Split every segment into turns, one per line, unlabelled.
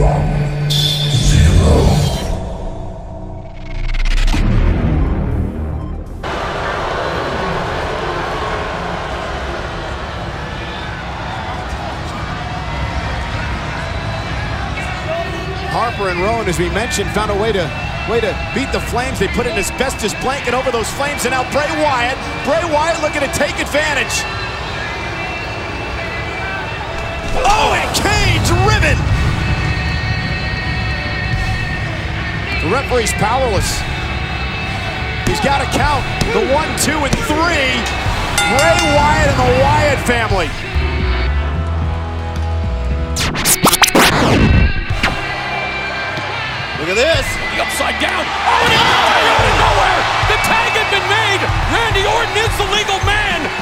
one, zero.
Harper and Rowan, as we mentioned, found a way to way to beat the Flames. They put an asbestos blanket over those Flames, and now Bray Wyatt. Bray Wyatt looking to take advantage. Oh, and Kane driven. The referee's powerless. He's got to count the one, two, and three. Bray Wyatt and the Wyatt family. Look at this.
The upside down. Oh, and out of nowhere. The tag had been made. Randy Orton is the legal man.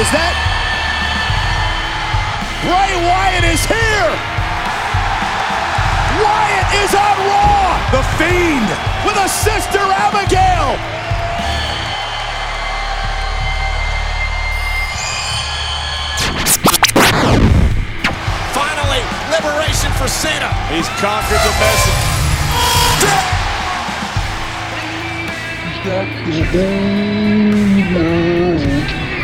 Is that? Bray Wyatt is here! Wyatt is on Raw! The Fiend with a sister Abigail!
Finally, liberation for Cena.
He's conquered the message.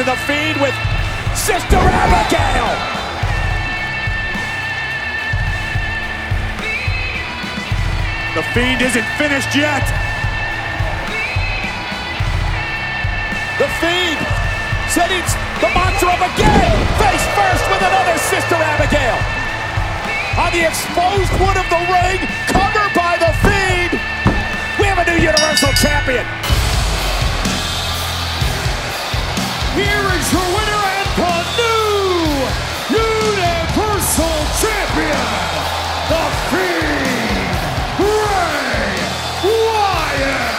and the Fiend with Sister Abigail. The Fiend isn't finished yet. The Fiend setting the monster up again. Face first with another Sister Abigail. On the exposed wood of the ring, covered by the Fiend. We have a new Universal Champion.
Here is your winner and the new Universal Champion, The Fiend, Bray Wyatt.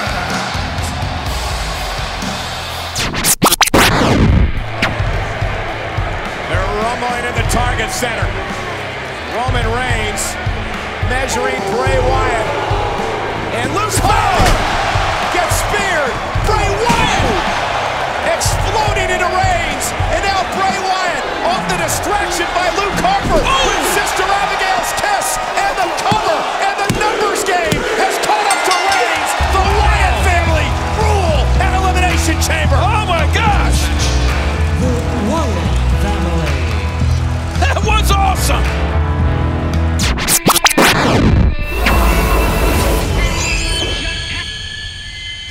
They're rumbling in the target center. Roman Reigns measuring Bray Wyatt. And loose power! Gets speared! Bray Wyatt! Exploding into Reigns. And now Bray Wyatt off the distraction by Luke Harper oh! with Sister Abigail's kiss. And the cover and the numbers game has caught up to Reigns. The Wyatt family rule at Elimination Chamber.
Oh my gosh!
The Wyatt family.
That was awesome!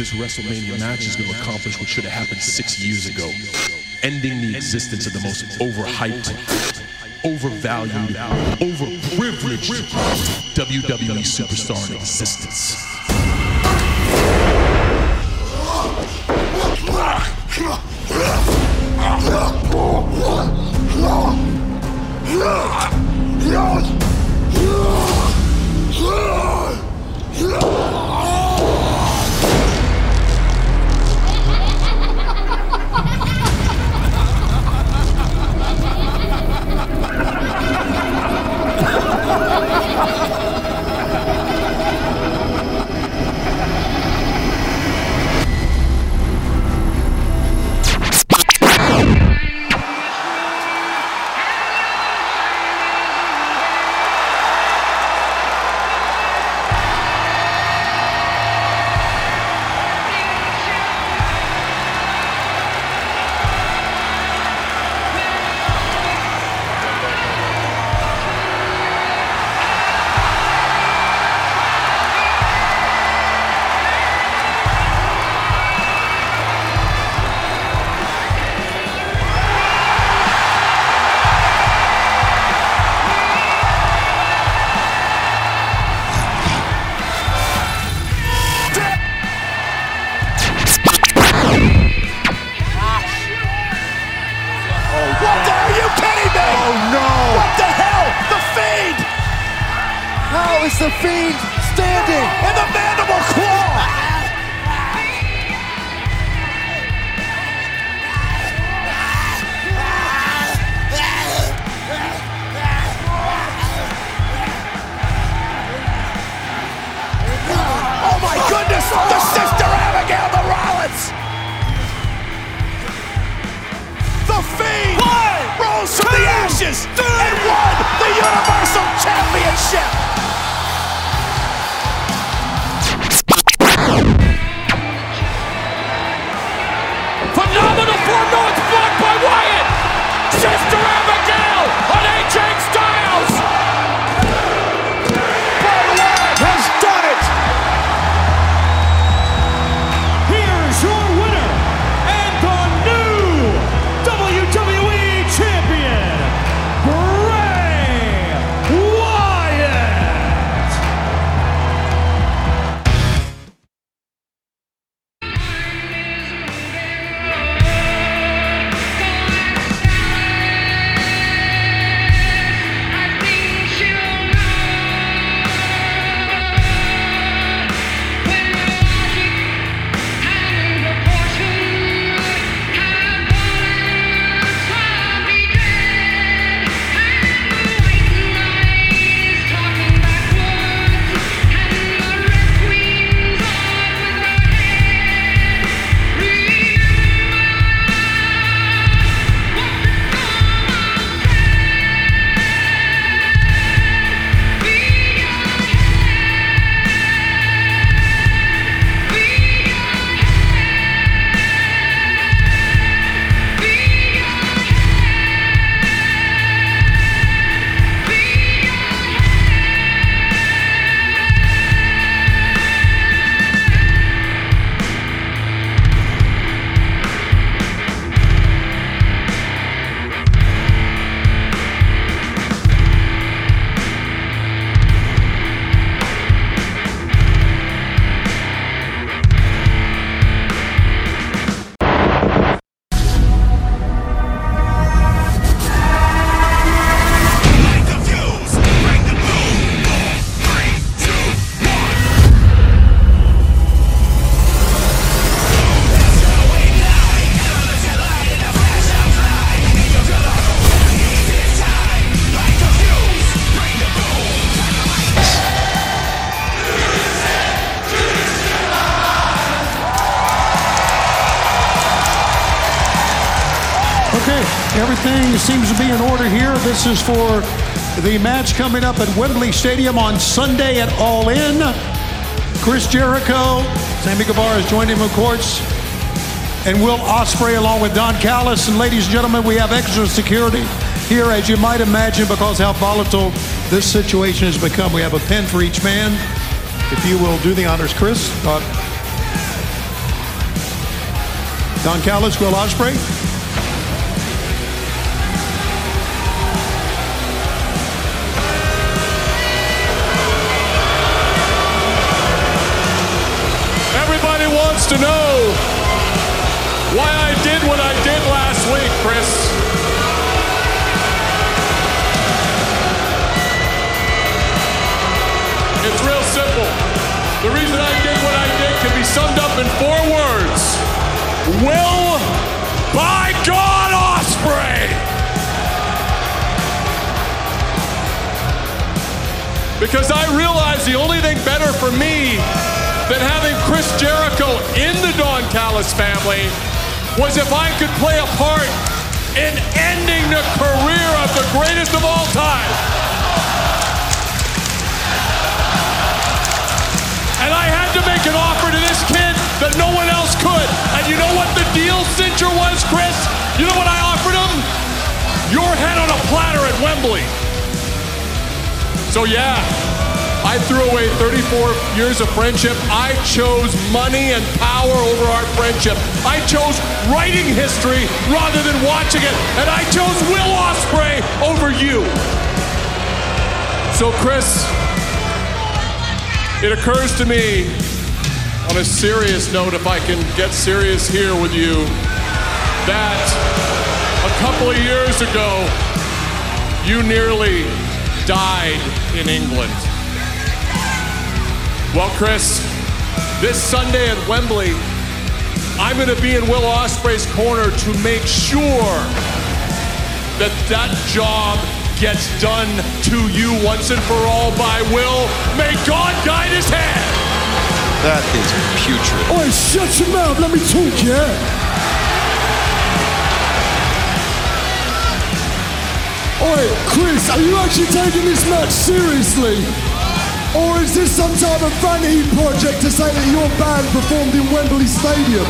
This WrestleMania match is going to accomplish what should have happened six years ago, ending the existence of the most overhyped, overvalued, overprivileged WWE superstar in existence.
Fiend standing? In the mandible claw! Oh my goodness! The sister Abigail, the Rollins! The Fiend rose from the ashes and won the Universal Championship.
Everything seems to be in order here. This is for the match coming up at Wembley Stadium on Sunday at All In. Chris Jericho, Sammy Guevara has joined him, of course, and Will Ospreay along with Don Callis. And ladies and gentlemen, we have extra security here, as you might imagine, because how volatile this situation has become. We have a pen for each man. If you will do the honors, Chris. Uh, Don Callis, Will
Ospreay. To know why I did what I did last week, Chris. It's real simple. The reason I did what I did can be summed up in four words. Will by God Ospreay. Because I realized the only thing better for me than having Chris Jericho in the Don Callis family was if I could play a part in ending the career of the greatest of all time. And I had to make an offer to this kid that no one else could. And you know what the deal cincher was, Chris? You know what I offered him? Your head on a platter at Wembley. So yeah, I threw away 34 years of friendship. I chose money and power over our friendship. I chose writing history rather than watching it. And I chose Will Ospreay over you. So Chris, it occurs to me on a serious note, if I can get serious here with you, that a couple of years ago, you nearly died in England. Well, Chris, this Sunday at Wembley, I'm going to be in Will Ospreay's corner to make sure that that job gets done to you once and for all by Will. May God guide his hand.
That is putrid.
Oi, shut your mouth, let me talk, yeah? Oi, Chris, are you actually taking this match seriously? Or is this some type of vanity project to say that your band performed in Wembley Stadium?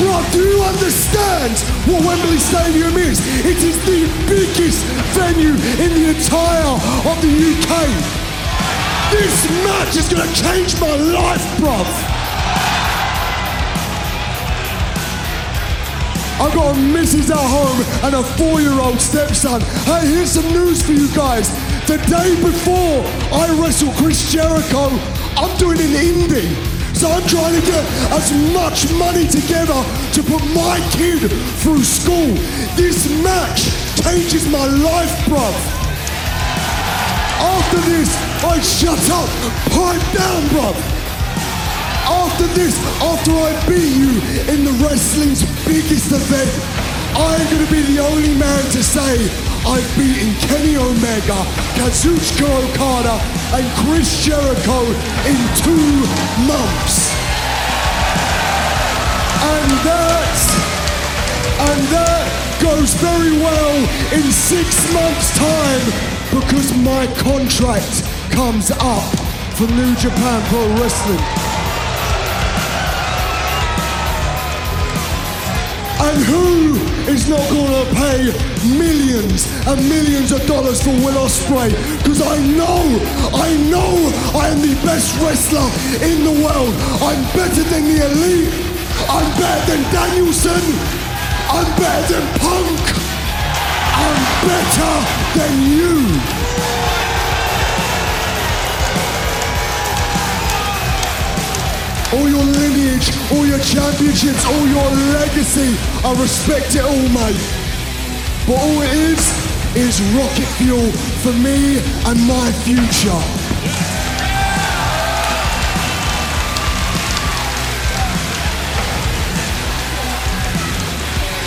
Bro, do you understand what Wembley Stadium is? It is the biggest venue in the entire of the UK. This match is gonna change my life, bruv. I've got a missus at home and a four-year-old stepson. Hey, here's some news for you guys. The day before I wrestle Chris Jericho, I'm doing an indie. So I'm trying to get as much money together to put my kid through school. This match changes my life, bruv. After this, I shut up, pipe down, bruv. After this, after I beat you in the wrestling's biggest event, I am going to be the only man to say I've beaten Kenny Omega, Kazuchika Okada, and Chris Jericho in two months. And that, and that goes very well in six months' time because my contract comes up for New Japan Pro Wrestling. And who is not gonna pay millions and millions of dollars for Will Ospreay? Because I know, I know I am the best wrestler in the world. I'm better than the elite. I'm better than Danielson. I'm better than Punk. I'm better than you. all your all your championships, all your legacy. I respect it all, mate. But all it is, is rocket fuel for me and my future.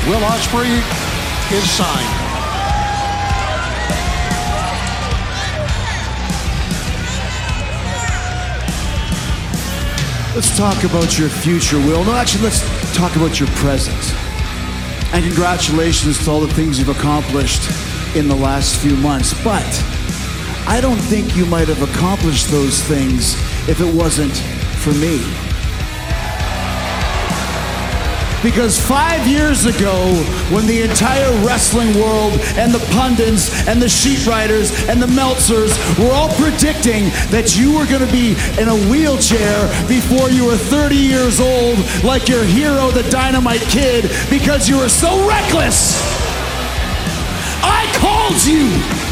Will Ospreay is signed.
Let's talk about your future, Will. No, actually, let's talk about your present.
And congratulations to all the things you've accomplished in the last few months. But I don't think you might have accomplished those things if it wasn't for me. Because five years ago, when the entire wrestling world and the pundits and the sheet writers and the Meltzers were all predicting that you were going to be in a wheelchair before you were 30 years old, like your hero, the Dynamite Kid, because you were so reckless, I called you.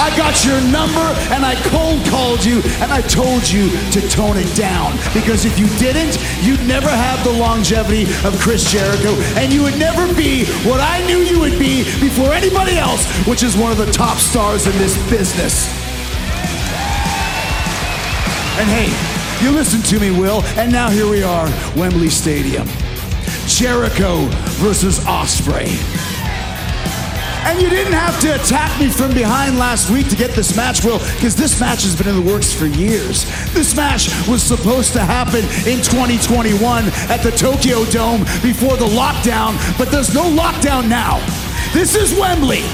I got your number and I cold called you and I told you to tone it down. Because if you didn't, you'd never have the longevity of Chris Jericho and you would never be what I knew you would be before anybody else, which is one of the top stars in this business. And hey, you listened to me, Will, and now here we are, Wembley Stadium. Jericho versus Ospreay. And you didn't have to attack me from behind last week to get this match, Will, because this match has been in the works for years. This match was supposed to happen in 2021 at the Tokyo Dome before the lockdown, but there's no lockdown now. This is Wembley.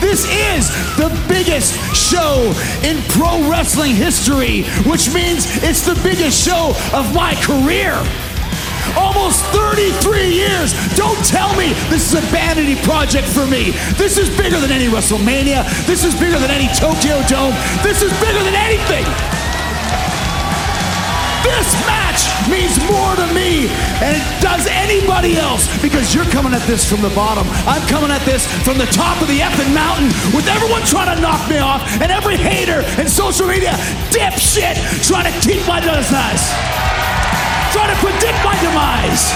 This is the biggest show in pro wrestling history, which means it's the biggest show of my career. Almost 33 years. Don't tell me this is a vanity project for me. This is bigger than any WrestleMania. This is bigger than any Tokyo Dome. This is bigger than anything. This match means more to me and it does anybody else because you're coming at this from the bottom. I'm coming at this from the top of the effing mountain with everyone trying to knock me off and every hater and social media dipshit trying to keep my nose nice trying to predict my demise.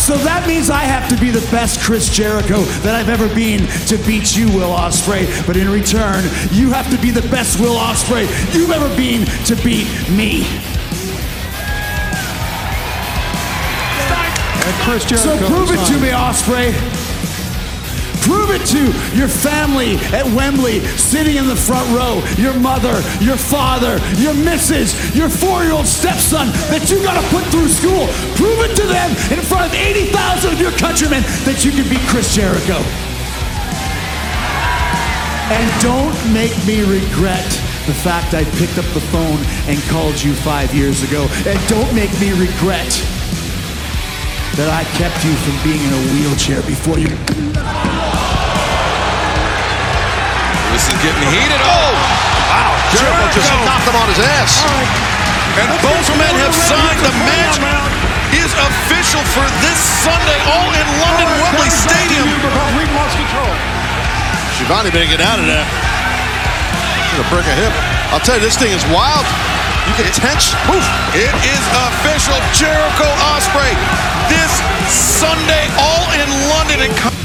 So that means I have to be the best Chris Jericho that I've ever been to beat you, Will Ospreay. But in return, you have to be the best Will Ospreay you've ever been to beat me.
Chris
So prove it to me, Ospreay. Prove it to your family at Wembley, sitting in the front row. Your mother, your father, your missus, your four-year-old stepson that you got to put through school. Prove it to them in front of 80,000 of your countrymen that you can beat Chris Jericho. And don't make me regret the fact I picked up the phone and called you five years ago. And don't make me regret that I kept you from being in a wheelchair before you.
This is getting heated. Oh! Wow. Jericho just knocked him on his ass. And both men have signed. The match is official for this Sunday, all in oh, London Wembley Stadium. Schiavone better get out of there. Gonna break a hip. I'll tell you, this thing is wild. You can tense. Oof. It is official. Jericho Ospreay this Sunday, all in London. And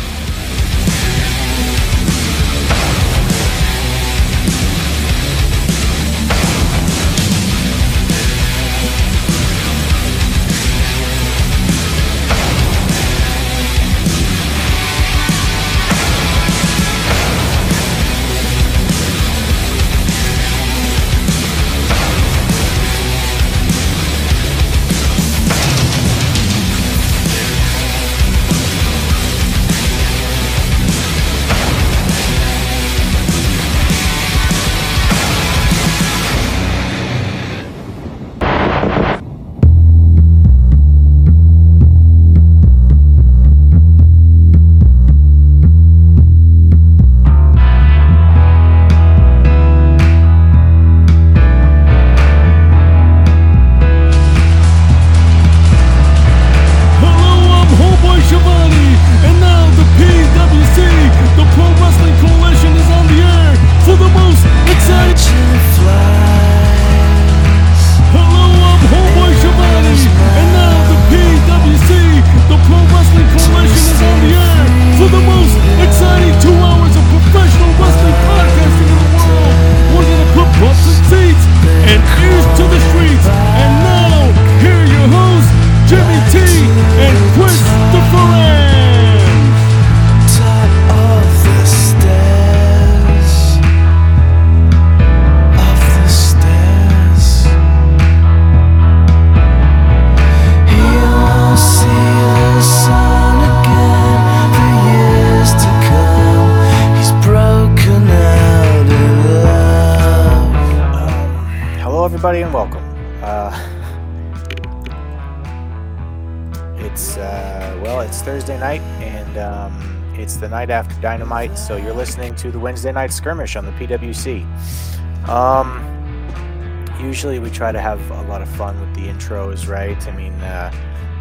Dynamite. So you're listening to the Wednesday night skirmish on the PWC. Um, usually, we try to have a lot of fun with the intros, right? I mean, uh,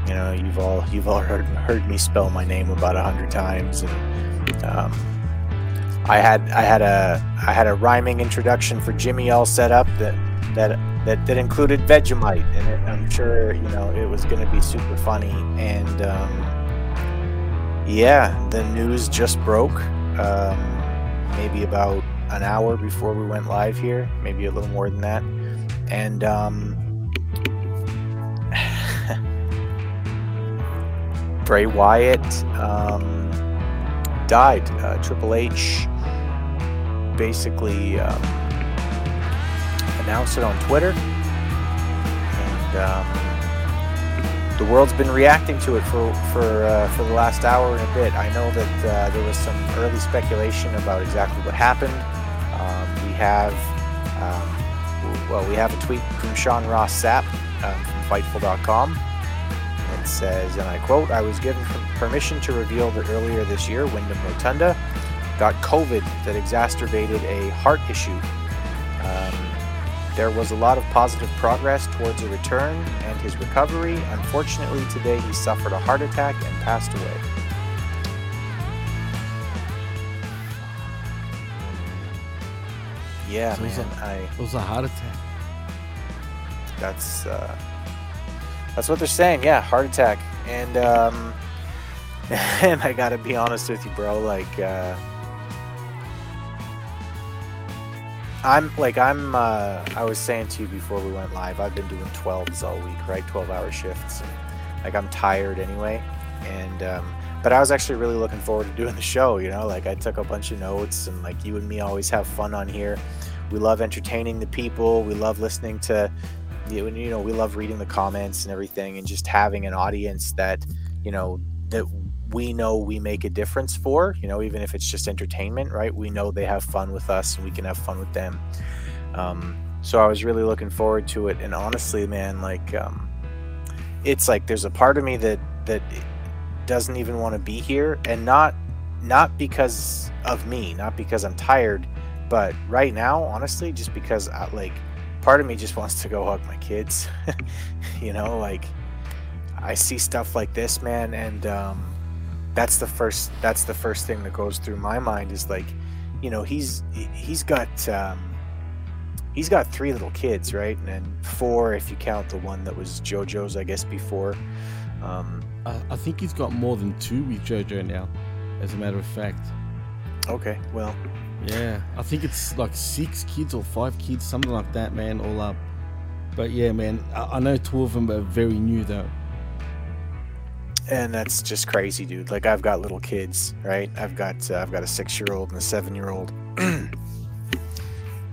you know, you've all you've all heard heard me spell my name about a hundred times, and um, I had I had a I had a rhyming introduction for Jimmy all set up that that that, that included Vegemite, and it, I'm sure you know it was going to be super funny. And um, yeah, the news just broke, um, maybe about an hour before we went live here, maybe a little more than that, and. Um, Bray Wyatt um, died. Uh, Triple H basically um, announced it on Twitter, and um, the world's been reacting to it for for uh, for the last hour and a bit. I know that uh, there was some early speculation about exactly what happened. Um, we have um, well, we have a tweet from Sean Ross Sapp um, from Fightful.com. It says, and I quote, I was given permission to reveal that earlier this year, Wyndham Rotunda got COVID that exacerbated a heart issue. There was a lot of positive progress towards a return and his recovery. Unfortunately, today he suffered a heart attack and passed away. Yeah,
So it was
man.
a-
I,
It was a heart attack.
that's uh, that's what they're saying. Yeah, heart attack. And um, and I gotta be honest with you, bro. Like, uh, I'm like I'm. Uh, I was saying to you before we went live. I've been doing 12s all week, right? 12-hour shifts. And, like I'm tired anyway. And um, but I was actually really looking forward to doing the show. You know, like I took a bunch of notes, and like you and me always have fun on here. We love entertaining the people. We love listening to you you know we love reading the comments and everything and just having an audience that you know that we know we make a difference for you know even if it's just entertainment right? We know they have fun with us and we can have fun with them. Um, so i was really looking forward to it. And honestly man like um, it's like there's a part of me that that doesn't even want to be here and not not because of me not because i'm tired but right now honestly just because I, like part of me just wants to go hug my kids you know like i see stuff like this man and um that's the first that's the first thing that goes through my mind is like you know he's he's got um he's got three little kids right and then four if you count the one that was jojo's i guess before um
I, I think he's got more than two with JoJo now, as a matter of fact.
okay well
Yeah, I think it's like six kids or five kids, something like that, man, all up. But yeah, man, I, I know two of them are very new though.
And that's just crazy dude. Like i've got little kids right? I've got uh, i've got a six year old and a seven year old and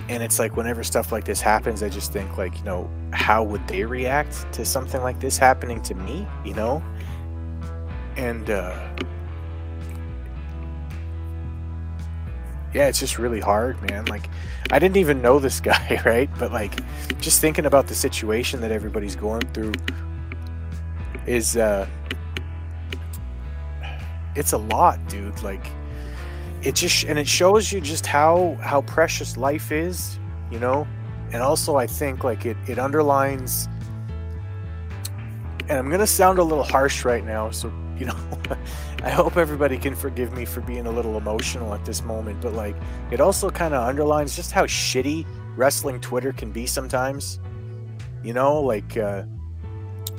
it's like whenever stuff like this happens i just think like you know how would they react to something like this happening to me you know? And uh yeah it's just really hard man. Like i didn't even know this guy right? But like just thinking about the situation that everybody's going through is uh it's a lot dude like it just and it shows you just how how precious life is you know? And also i think like it it underlines and i'm gonna sound a little harsh right now so you know i hope everybody can forgive me for being a little emotional at this moment but like it also kind of underlines just how shitty wrestling twitter can be sometimes you know? Like uh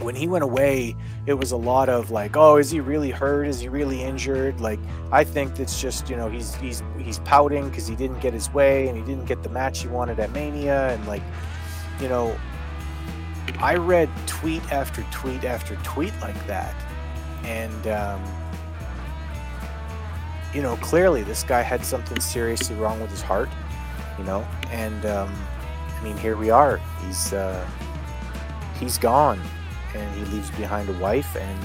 when he went away, it was a lot of like, oh, is he really hurt? Is he really injured? Like, I think it's just you know he's he's he's pouting because he didn't get his way and he didn't get the match he wanted at Mania, and like, you know, I read tweet after tweet after tweet like that, and um, you know, clearly this guy had something seriously wrong with his heart, you know, and um, I mean, here we are. He's uh, he's gone and he leaves behind a wife and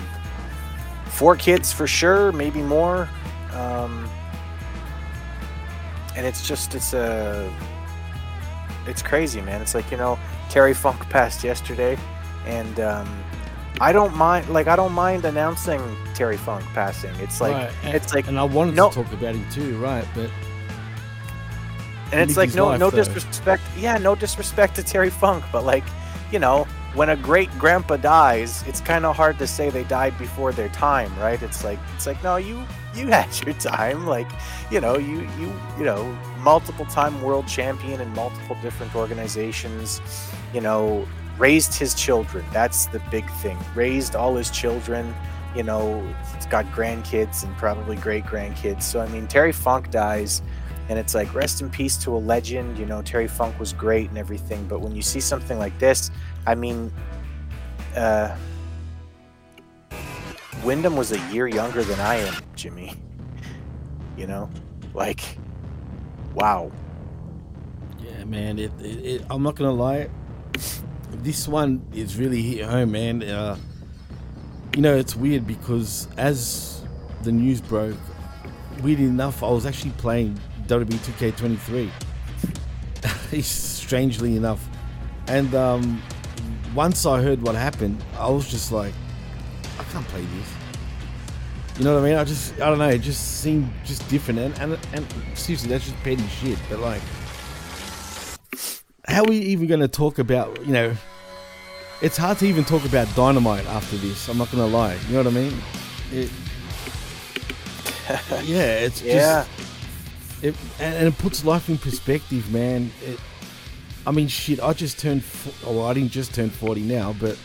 four kids for sure, maybe more. Um, and it's just it's a it's crazy, man. It's like you know, Terry Funk passed yesterday, and um, I don't mind. Like I don't mind announcing Terry Funk passing. It's like
Right, and-
it's like
and I wanted
no,
to talk about him too, right? But
and it's like no
life,
no
though.
disrespect. Yeah, no disrespect to Terry Funk, but like you know, when a great grandpa dies, it's kind of hard to say they died before their time, right? It's like it's like no, you you had your time. Like you know, you you you know, multiple time world champion in multiple different organizations. You know, raised his children. That's the big thing. Raised all his children. You know, it's got grandkids and probably great grandkids. So I mean, Terry Funk dies and it's like rest in peace to a legend you know terry funk was great and everything but when you see something like this i mean uh wyndham was a year younger than i am jimmy you know like wow
yeah, man, it, it, it I'm not gonna lie. This one is really hit home, man. Uh, you know, it's weird because as the news broke, weird enough, I was actually playing WWE 2K23. Strangely enough, and um, once I heard what happened, I was just like, I can't play this. You know what I mean? I just, I don't know. It just seemed just different, and and, and seriously, that's just petty shit. But like, how are we even going to talk about? You know, it's hard to even talk about dynamite after this. I'm not going to lie. You know what I mean? It, yeah, it's
Yeah.
just it, and, and it puts life in perspective, man. It, I mean, shit. I just turned. Oh, well, I didn't just turn 40 now, but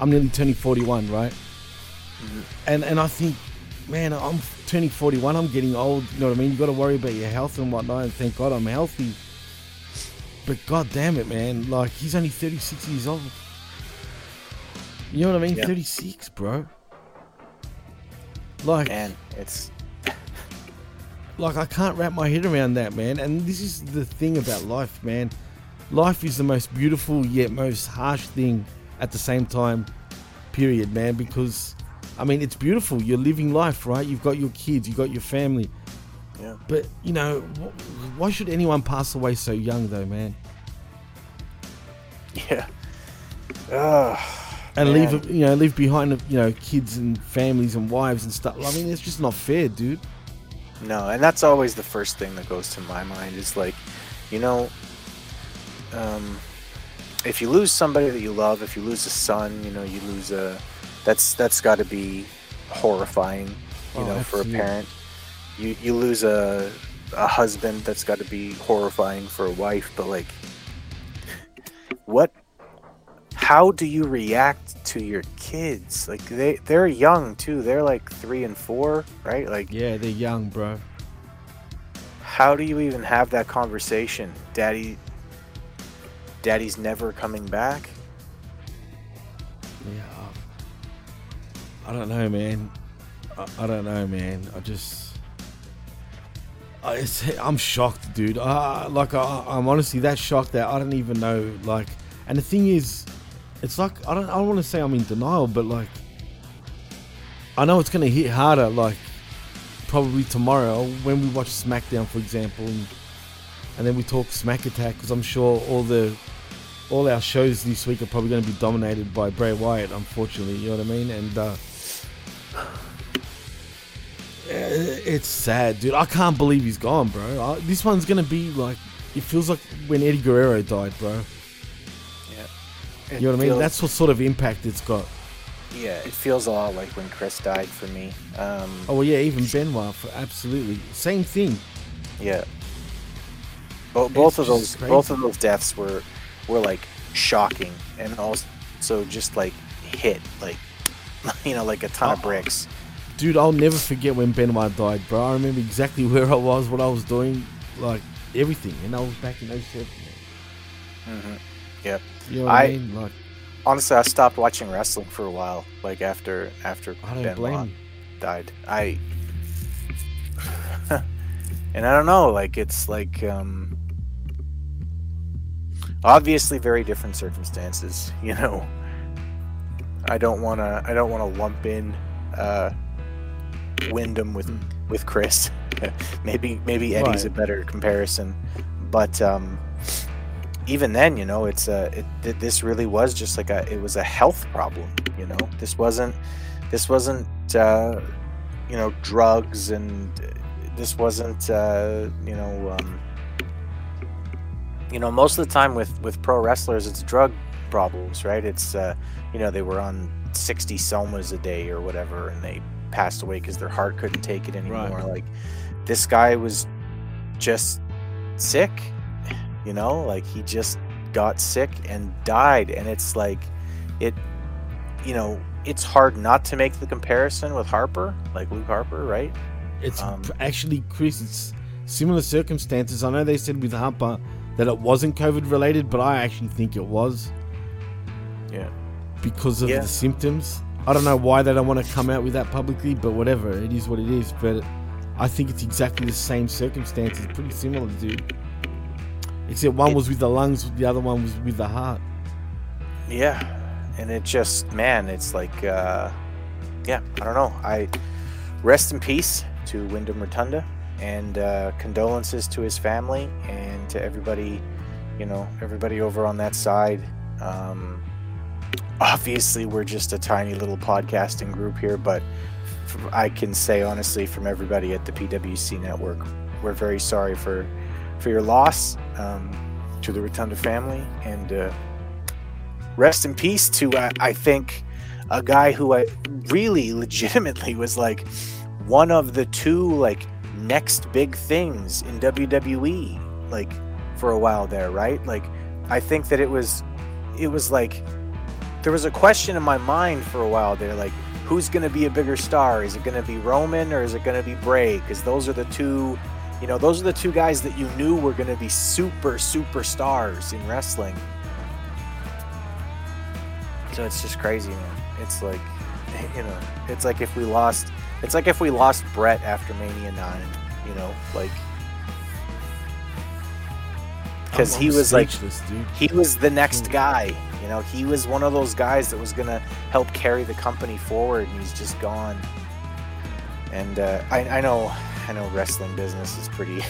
I'm nearly turning 41, right? Mm-hmm. And and I think, man, I'm turning 41. I'm getting old. You know what I mean? You got to worry about your health and whatnot. And thank God I'm healthy. But god damn it, man! Like he's only 36 years old. You know what I mean?
Yeah.
36, bro. Like,
man, it's
like I can't wrap my head around that, man. And this is the thing about life, man. Life is the most beautiful yet most harsh thing at the same time. Period, man. Because I mean, it's beautiful. You're living life, right? You've got your kids, you've got your family.
Yeah.
But you know, wh- why should anyone pass away so young, though, man?
yeah
And ah,
man.
leave, you know, leave behind, you know, kids and families and wives and stuff. I mean, it's just not fair, dude.
No, and that's always the first thing that goes to my mind is like, you know, um, if you lose somebody that you love, if you lose a son, you know, you lose a, that's that's got to be horrifying, you
Oh,
know, for a parent. You you lose a a husband, that's got to be horrifying for a wife. But like, what? How do you react to your kids? Like they they're young too. They're like three and four, right? Like
Yeah, they're young, bro.
how do you even have that conversation daddy daddy's never coming back
Yeah. I don't know, man. I, I don't know, man. I just. I, I'm shocked, dude. Uh, like, I, I'm honestly that shocked that I don't even know. Like, and the thing is, it's like, I don't, I don't want to say I'm in denial, but like, I know it's to hit harder, like, probably tomorrow when we watch SmackDown, for example, and, and then we talk Smack Attack, because I'm sure all the all our shows this week are probably going to be dominated by Bray Wyatt, unfortunately. You know what I mean? And uh, it's sad, dude. I can't believe he's gone, bro. I, this one's going to be like it feels like when Eddie Guerrero died, bro.
yeah
You know what I mean? That's what sort of impact it's got.
yeah it feels a lot like when chris died for me um
Oh well, yeah, even Benoit, for, absolutely same thing.
yeah Bo- both of
just
those both of those deaths were were like shocking and also just like hit like you know like a ton
Oh.
of bricks
Dude, I'll never forget when Benoit died, bro. I remember exactly where I was, what I was doing, like everything, and I was back in 07.
hmm yep
You know I,
I-
mean? Like,
honestly i stopped watching wrestling for a while like after after
I don't
Benoit
blame you.
died i and i don't know like it's like um obviously very different circumstances you know. I don't want to i don't want to lump in uh wyndham with with chris. Maybe maybe eddie's a better comparison. But um even then, you know, it's a it, this really was just like a it was a health problem. You know, this wasn't this wasn't uh, you know drugs and uh, this wasn't uh, you know um, you know most of the time with with pro wrestlers it's drug problems, right? It's uh, you know they were on 60 somas a day or whatever, and they passed away because their heart couldn't take it anymore. Like this guy was just sick you know like he just got sick and died and it's like it you know it's hard not to make the comparison with harper like luke harper right
It's
Um,
actually, Chris, it's similar circumstances. I know they said with Harper that it wasn't COVID related, but I actually think it was
yeah
because of
Yeah.
the symptoms. I don't know why they don't want to come out with that publicly, but whatever. It is what it is. But I think it's exactly the same circumstances, pretty similar, dude. Except one was with the lungs, the other one was with the heart.
yeah and it just man it's like uh yeah i don't know i rest in peace to wyndham rotunda and uh condolences to his family and to everybody you know everybody over on that side. Um obviously we're just a tiny little podcasting group here but I can say honestly from everybody at the pwc network we're very sorry for for your loss um, to the rotunda family and uh, rest in peace to uh, I think a guy who I really legitimately was like one of the two like next big things in WWE like for a while there, right? Like I think that it was it was like there was a question in my mind for a while there like who's going to be a bigger star? Is it going to be Roman or is it going to be Bray? Cuz those are the two you know, those are the two guys that you knew were going to be super super stars in wrestling. So it's just crazy, man. It's like, you know, it's like if we lost, it's like if we lost Bret after Mania Nine, you know, like because he was like,
dude.
he was the next guy. You know, he was one of those guys that was gonna help carry the company forward, and he's just gone. And uh, I, I know, I know, wrestling business is pretty,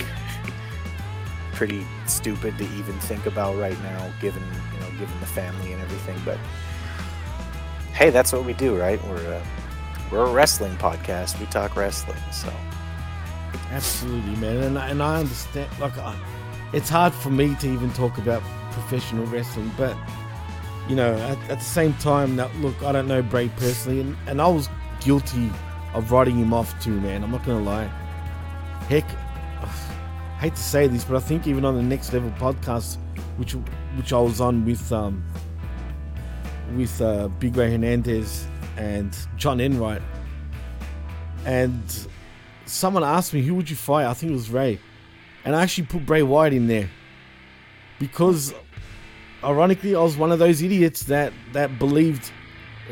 pretty stupid to even think about right now, given you know, given the family and everything. But hey, that's what we do, right? We're a, we're a wrestling podcast. We talk wrestling, so
Absolutely, man, and and I understand. Like, I, it's hard for me to even talk about professional wrestling, but you know, at, at the same time, that look, I don't know Bray personally, and, and I was guilty of writing him off too, man. I'm not gonna lie. Heck, I hate to say this, but I think even on the next level podcast, which which I was on with um with uh, Big Ray Hernandez and John Enright, and someone asked me who would you fight. I think it was Ray, and I actually put Bray Wyatt in there because, ironically, I was one of those idiots that that believed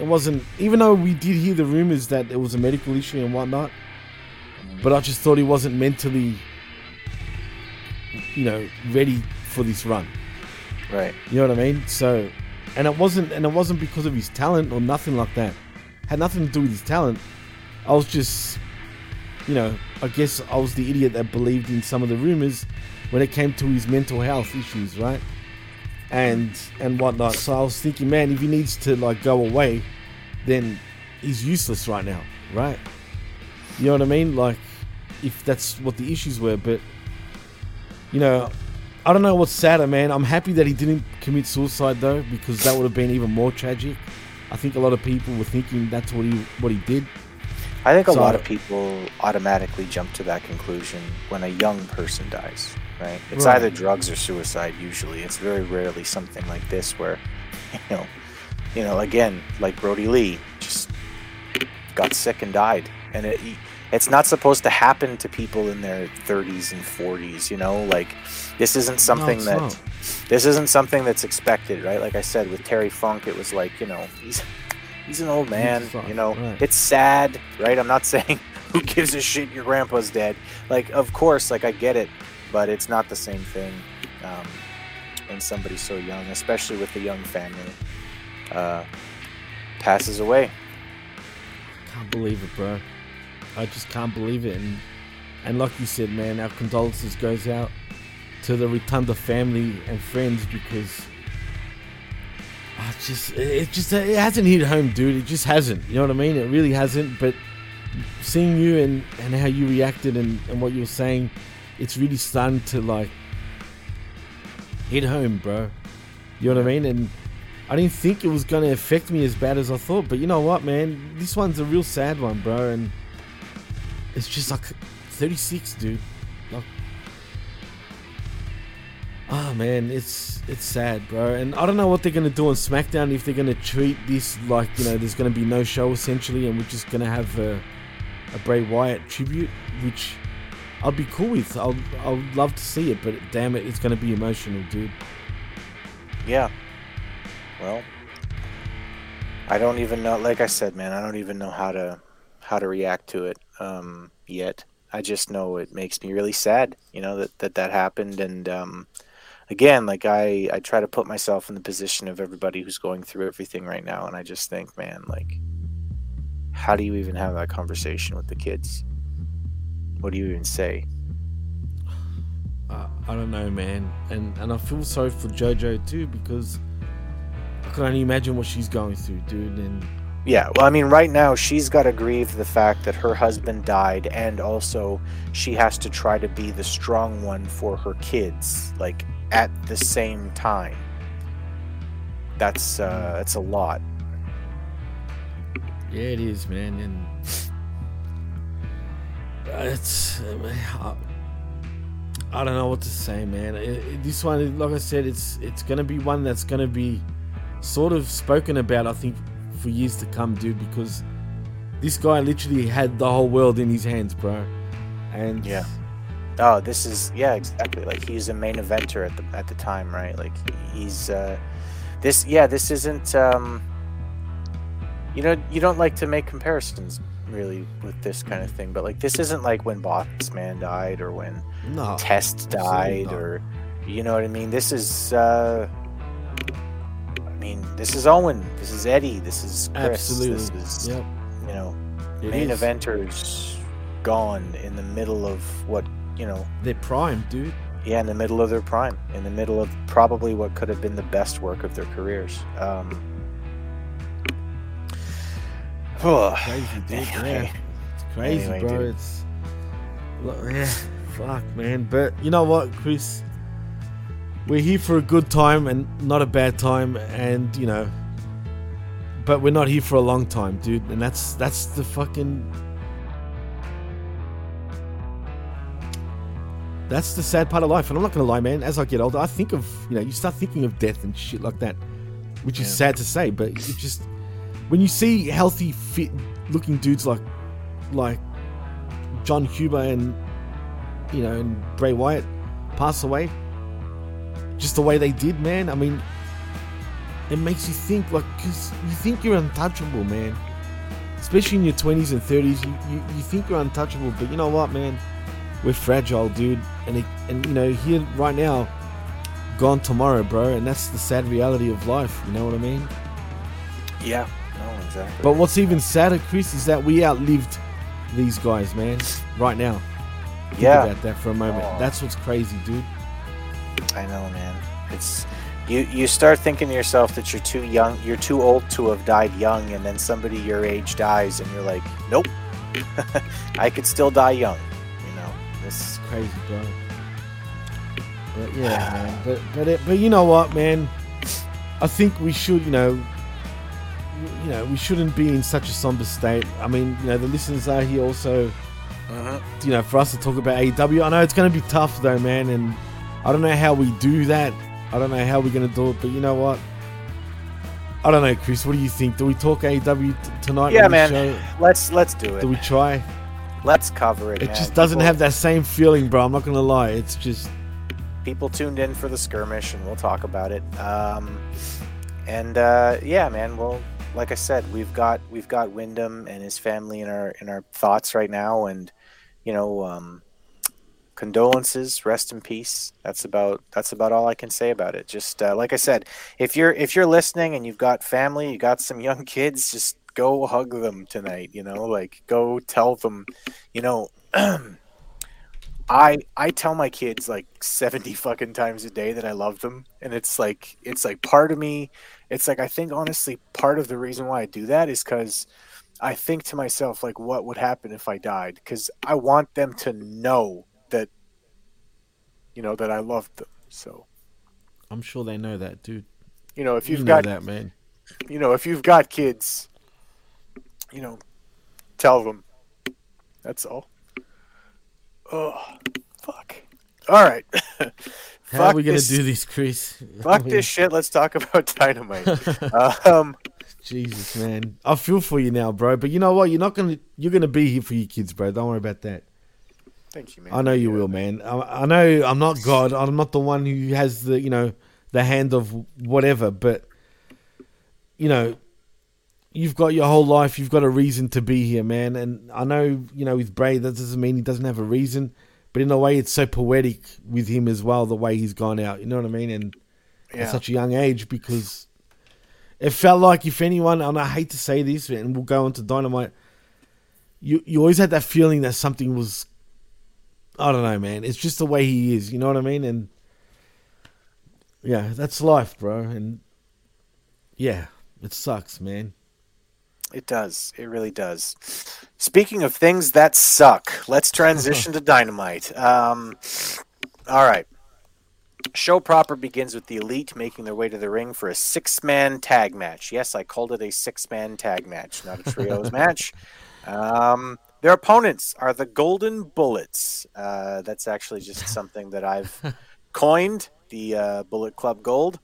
it wasn't. Even though we did hear the rumors that it was a medical issue and whatnot, but I just thought he wasn't mentally, you know, ready for this run.
right.
You know what I mean? So, and it wasn't, and it wasn't because of his talent or nothing like that. Had nothing to do with his talent. I was just, you know, I guess I was the idiot that believed in some of the rumors when it came to his mental health issues, right? And and whatnot. So I was thinking, man, if he needs to like go away, then he's useless right now, right? You know what I mean? Like, if that's what the issues were, but you know, I don't know what's sadder, man. I'm happy that he didn't commit suicide though, because that would have been even more tragic. I think a lot of people were thinking that's what he what he did.
I think a
So-
lot of people automatically jump to that conclusion when a young person dies, right? It's
Right.
either drugs or suicide usually. It's very rarely something like this where, you know, you know, again, like Brodie Lee just got sick and died. And it it's not supposed to happen to people in their 30s and 40s, you know? Like this isn't something
it's
that
not.
this isn't something that's expected, right? Like I said with Terry Funk, it was like, you know, he's he's an old man, you know.
right.
It's sad, right? I'm not saying who gives a shit your grandpa's dead. Like, of course, like I get it, but it's not the same thing um, when somebody so young, especially with a young family, uh, passes away.
Can't believe it, bro. I just can't believe it. And and like you said, man, our condolences goes out to the Rotunda family and friends because I just it just it hasn't hit home, dude. It just hasn't. You know what I mean? It really hasn't. But seeing you and and how you reacted and and what you were saying, it's really starting to like hit home, bro. You know what I mean? And I didn't think it was gonna affect me as bad as I thought. But you know what, man? This one's a real sad one, bro. And it's just like 36, dude. Oh man, it's it's sad, bro. And I don't know what they're gonna do on SmackDown if they're gonna treat this like you know there's gonna be no show essentially, and we're just gonna have a, a Bray Wyatt tribute, which I'd be cool with. I'll I'll love to see it, but damn it, it's gonna be emotional, dude.
Yeah. Well, I don't even know. Like I said, man, I don't even know how to how to react to it um, yet. I just know it makes me really sad, you know, that that, that happened. And um, again, like I I try to put myself in the position of everybody who's going through everything right now, and I just think, man, like, how do you even have that conversation with the kids? What do you even say?
Uh, I don't know, man, and and I feel sorry for JoJo too because I can only imagine what she's going through, dude. And
Yeah, well, I mean, right now she's got to grieve the fact that her husband died, and also she has to try to be the strong one for her kids, like at the same time. That's uh, that's a lot.
yeah, it is, man, and it's I, I don't know what to say, man. It, it- this one, like I said, it's it's gonna be one that's gonna be sort of spoken about, I think, for years to come, dude, because this guy literally had the whole world in his hands, bro. And
Yeah. Oh, this is yeah, exactly. Like he's a main eventer at the at the time, right? Like he's uh, this. Yeah, this isn't. Um, you know, you don't like to make comparisons really with this kind of thing, but like this isn't like when Bossman died or when
No,
Test died or you know what I mean. This is. Uh, I mean, this is Owen. This is Eddie. This is Chris.
Absolutely.
This is
Yep.
you know
It
main
is.
eventers gone in the middle of what you know
They're prime, dude.
yeah, in the middle of their prime, in the middle of probably what could have been the best work of their careers. Um,
Crazy, dude.
Anyway.
Yeah. It's crazy,
Anyway,
bro.
dude.
It's look, yeah, fuck, man. But you know what, Chris? We're here for a good time and not a bad time, and you know. But we're not here for a long time, dude. And that's that's the fucking. That's the sad part of life, and I'm not gonna lie, man. As I get older, I think of you know, you start thinking of death and shit like that, which is
Yeah.
sad to say, but it just when you see healthy, fit looking dudes like like Jon Huber and you know and Bray Wyatt pass away, just the way they did, man. I mean, it makes you think like because you think you're untouchable, man. Especially in your twenties and thirties, you, you you think you're untouchable, but you know what, man? We're fragile, dude, and it, and you know here right now, gone tomorrow, bro, and that's the sad reality of life. You know what I mean?
yeah, no, exactly.
But what's even sadder, Chris, is that we outlived these guys, man. Right now. Think
Yeah.
about that for a moment.
Oh.
That's what's crazy, dude.
I know, man. It's you. You start thinking to yourself that you're too young, you're too old to have died young, and then somebody your age dies, and you're like, nope, I could still die young. This
Crazy, bro. But yeah, man. But but it, but you know what, man? I think we should, you know, you know, we shouldn't be in such a somber state. I mean, you know, the listeners are here also. Uh-huh. You know, for us to talk about AEW. I know it's going to be tough though, man, and I don't know how we do that. I don't know how we're going to do it, but you know what? I don't know, Chris. What do you think? Do we talk AEW t- tonight?
yeah,
on the
man.
show?
Let's let's do it.
Do we try?
Let's cover it.
It
man.
just doesn't
People-
have that same feeling, bro. I'm not gonna lie. It's just
people tuned in for the skirmish and we'll talk about it um, and uh, yeah man well like i said we've got we've got wyndham and his family in our in our thoughts right now and you know um, condolences rest in peace that's about that's about all i can say about it just uh, like i said if you're if you're listening and you've got family you got some young kids just go hug them tonight you know like go tell them you know I I tell my kids like 70 fucking times a day that I love them and it's like it's like part of me it's like I think honestly part of the reason why I do that is cuz I think to myself like what would happen if I died cuz I want them to know that you know that I loved them. So,
I'm sure they know that, dude.
you know, if
You
you've
know
got
that, man.
You know, if you've got kids, you know, tell them. That's all. Oh, fuck. All right.
How are we gonna
this-
do this, Chris?
Fuck this shit. Let's talk about dynamite. um,
Jesus, man, I feel for you now, bro. But you know what? You're not gonna. You're gonna be here for your kids, bro. Don't worry about that.
Thank you, man.
I know you will, man. I, I know I'm not God. I'm not the one who has the you know the hand of whatever. But you know, you've got your whole life. You've got a reason to be here, man. And I know you know with Bray that doesn't mean he doesn't have a reason. But in a way, it's so poetic with him as well. The way he's gone out, you know what I mean? And
Yeah.
at such a young age, because it felt like if anyone, and I hate to say this, and we'll go on to Dynamite. You you always had that feeling that something was I don't know, man. It's just the way he is. You know what I mean? And yeah, that's life, bro. And yeah, it sucks, man.
It does. It really does. Speaking of things that suck, let's transition to Dynamite. Um, all right. Show proper begins with the Elite making their way to the ring for a six man tag match. Yes, I called it a six man tag match, not a trios match. Um, their opponents are the Golden Bullets. Uh, that's actually just something that I've coined, the uh, Bullet Club Gold.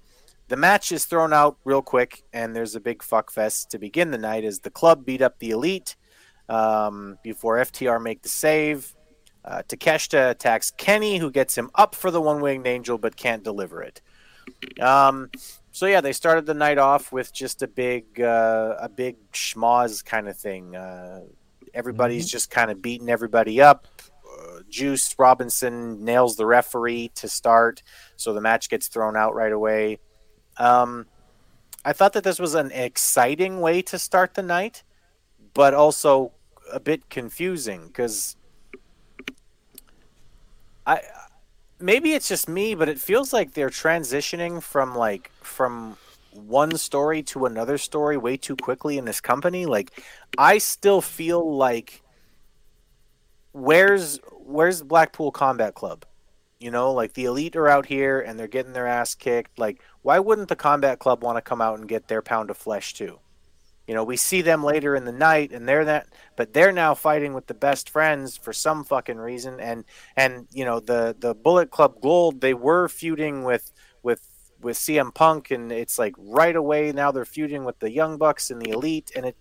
The match is thrown out real quick, and there's a big fuck fest to begin the night as the club beat up the elite um, before FTR make the save. Uh, Takeshita attacks Kenny, who gets him up for the one winged angel but can't deliver it. Um, so yeah, they started the night off with just a big, uh, a big schmoz kind of thing. Uh, everybody's just kind of beating everybody up. Uh, Juice Robinson nails the referee to start, so the match gets thrown out right away. Um, I thought that this was an exciting way to start the night, but also a bit confusing because I maybe it's just me, but it feels like they're transitioning from like from one story to another story way too quickly in this company. Like I still feel like where's where's Blackpool Combat Club? You know, like the elite are out here and they're getting their ass kicked. Like, why wouldn't the Combat Club want to come out and get their pound of flesh too? You know, we see them later in the night and they're that but they're now fighting with the best friends for some fucking reason and and you know, the the Bullet Club Gold, they were feuding with with with CM Punk and it's like right away now they're feuding with the Young Bucks and the Elite and it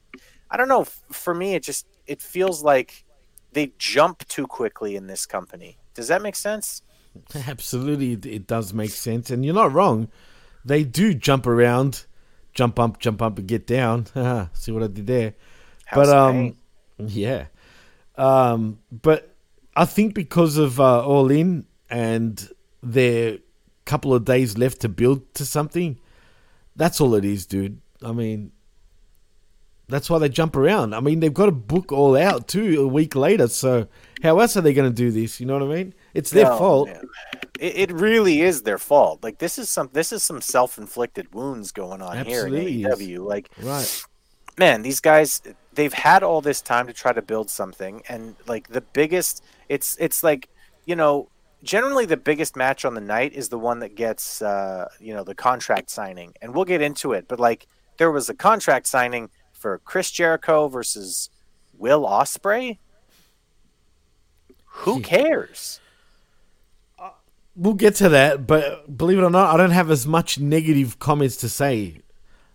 I don't know, for me it just it feels like they jump too quickly in this company. Does that make sense?
Absolutely, it- it does make sense, and you're not wrong. They do jump around, jump up, jump up, and get down. See what I did there?
House
but um, yeah, um, but I think because of uh, All In and their couple of days left to build to something, that's all it is, dude. I mean, that's why they jump around. I mean, they've got to book all out too a week later. So how else are they going to do this? You know what I mean? It's their
No,
fault.
It, it really is their fault. Like this is some this is some self inflicted wounds going on
Absolutely
here in AEW. Like
Right.
man, these guys they've had all this time to try to build something and like the biggest it's it's like, you know, generally the biggest match on the night is the one that gets uh, you know, the contract signing. And we'll get into it, but like there was a contract signing for Chris Jericho versus Will Ospreay. Who cares?
We'll get to that, but believe it or not, I don't have as much negative comments to say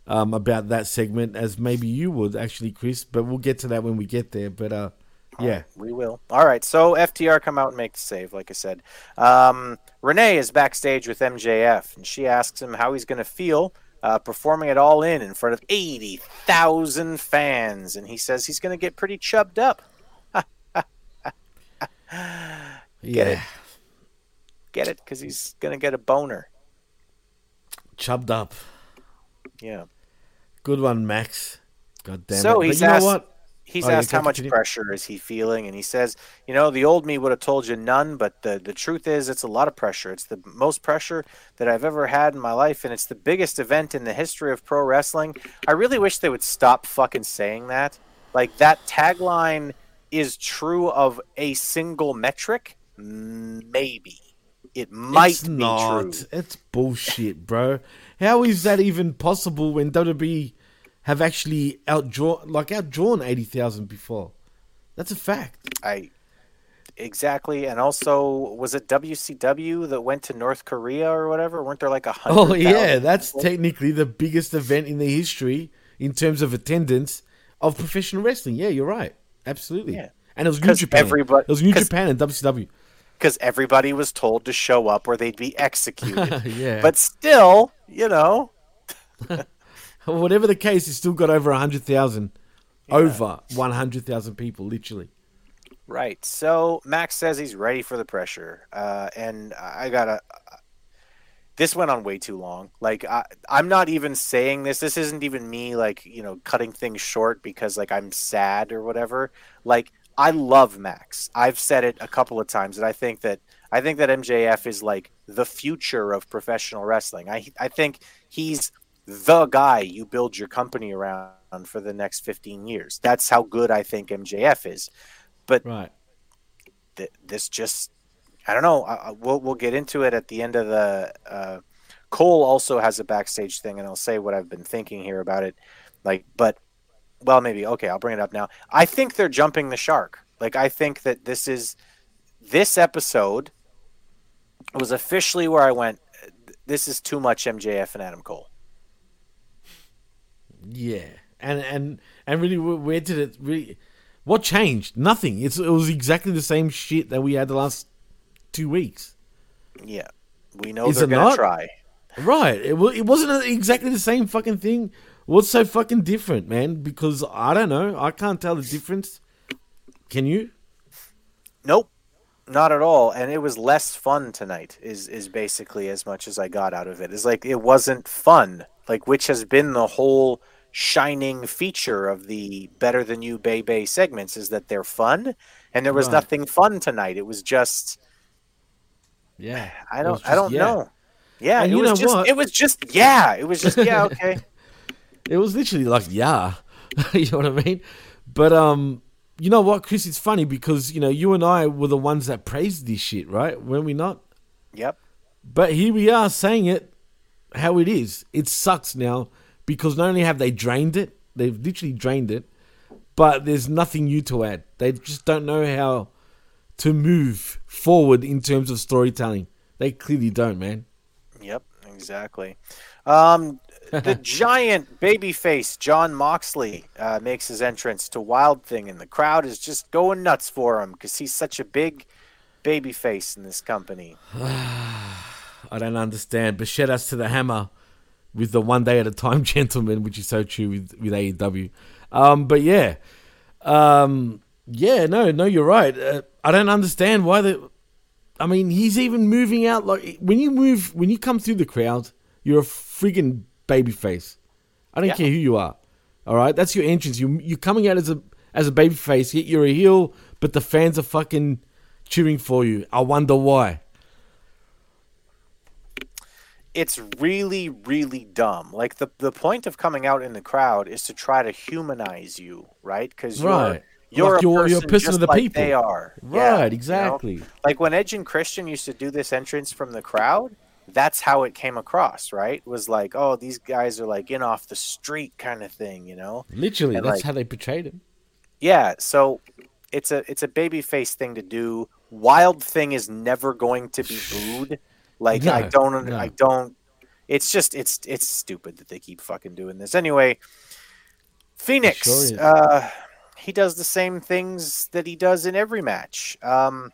um, about that segment as maybe you would actually, Chris. But we'll get to that when we get there. But uh, yeah,
We will. All right. So FTR come out and make the save, like I said. Um, Renee is backstage with MJF, and she asks him how he's going to feel uh, performing it all in in front of 80,000 fans. And he says he's going to get pretty chubbed up. Get it?
yeah,
Get it? Because he's going to get a boner.
chubbed up.
Yeah.
Good one, Max. God damn
So
it!
he's
but you know
asked-
what?
He's
Oh,
asked how much
continue.
pressure is he feeling, and he says, "You know, the old me would have told you none, but the the truth is, it's a lot of pressure. It's the most pressure that I've ever had in my life, and it's the biggest event in the history of pro wrestling. I really wish they would stop fucking saying that. Like that tagline is true of a single metric, maybe. It might
it's
be
not.
true.
It's bullshit, bro. How is that even possible when WWE have actually outdrawn, like outdrawn eighty thousand before? That's a fact.
I exactly, and also was it WCW that went to North Korea or whatever? Weren't there like a oh, hundred?
Oh yeah, that's
people?
technically the biggest event in the history in terms of attendance of professional wrestling. Yeah, you're right. Absolutely.
Yeah.
And it was New Japan.
everybody-
it was New Japan and WCW.
Because everybody was told to show up or they'd be executed.
Yeah.
But still, you know,
Whatever the case, it's still got over hundred thousand, over one hundred thousand people, literally.
right. So Max says he's ready for the pressure, uh, and I gotta. This went on way too long. Like I, I'm not even saying this. This isn't even me, like you know, cutting things short because like I'm sad or whatever. Like I love Max. I've said it a couple of times, and I think that I think that MJF is like the future of professional wrestling. I I think he's the guy you build your company around for the next 15 years. That's how good I think MJF is. But
right.
th- this just I don't know. I, I- we'll we'll get into it at the end of the. Uh, Cole also has a backstage thing, and I'll say what I've been thinking here about it. Like, but well, maybe okay. I'll bring it up now. I think they're jumping the shark. Like, I think that this is this episode was officially where I went. This is too much MJF and Adam Cole.
Yeah, and and and really, where did it really? What changed? Nothing. It's it was exactly the same shit that we had the last two weeks.
Yeah, we know
Is
they're gonna
not?
try.
Right. It it wasn't exactly the same fucking thing. What's so fucking different, man? Because I don't know. I can't tell the difference. Can you?
Nope, not at all. And it was less fun tonight. Is is basically as much as I got out of it. it. Is like it wasn't fun. Like which has been the whole shining feature of the better than you Bay Bay segments is that they're fun, and there was
Right.
nothing fun tonight. It was just
Yeah.
I don't
was
I don't
yeah.
know. Yeah,
And
it
you
was
know
just
what?
it was just yeah, it was just yeah okay.
It was literally like, yeah, you know what I mean. But um, you know what, Chris? It's funny because you know you and I were the ones that praised this shit, right? Weren't we not?
Yep.
But here we are saying it how it is. It sucks now because not only have they drained it, they've literally drained it, but there's nothing new to add. They just don't know how to move forward in terms of storytelling. They clearly don't, man.
Yep, exactly. Um, the giant babyface Jon Moxley uh, makes his entrance to Wild Thing, and the crowd is just going nuts for him because he's such a big babyface in this company.
I don't understand. But shout outs to the hammer with the one day at a time gentleman, which is so true with, with AEW. Um, but yeah. Um, yeah, no, no, you're right. Uh, I don't understand why the. I mean, he's even moving out like when you move when you come through the crowd, you're a friggin' babyface. I don't
Yeah.
care who you are. All right, that's your entrance. You you're coming out as a as a babyface, yet you're a heel, but the fans are fucking cheering for you. I wonder why.
It's really, really dumb. Like the the point of coming out in the crowd is to try to humanize you, right? Because
Right.
You're,
Like
you're, a
you're a
person
person
just
of the
like
people.
They are
Right,
you know?
exactly.
Like when Edge and Christian used to do this entrance from the crowd, that's how it came across, right? Was like, oh, these guys are like in off the street kind of thing, you know?
Literally,
And,
that's
like,
how they portrayed him.
Yeah, so it's a it's a babyface thing to do. Wild thing is never going to be booed. Like I don't
no.
I don't it's just it's it's stupid that they keep fucking doing this. Anyway, Fénix
sure
uh he does the same things that he does in every match. Um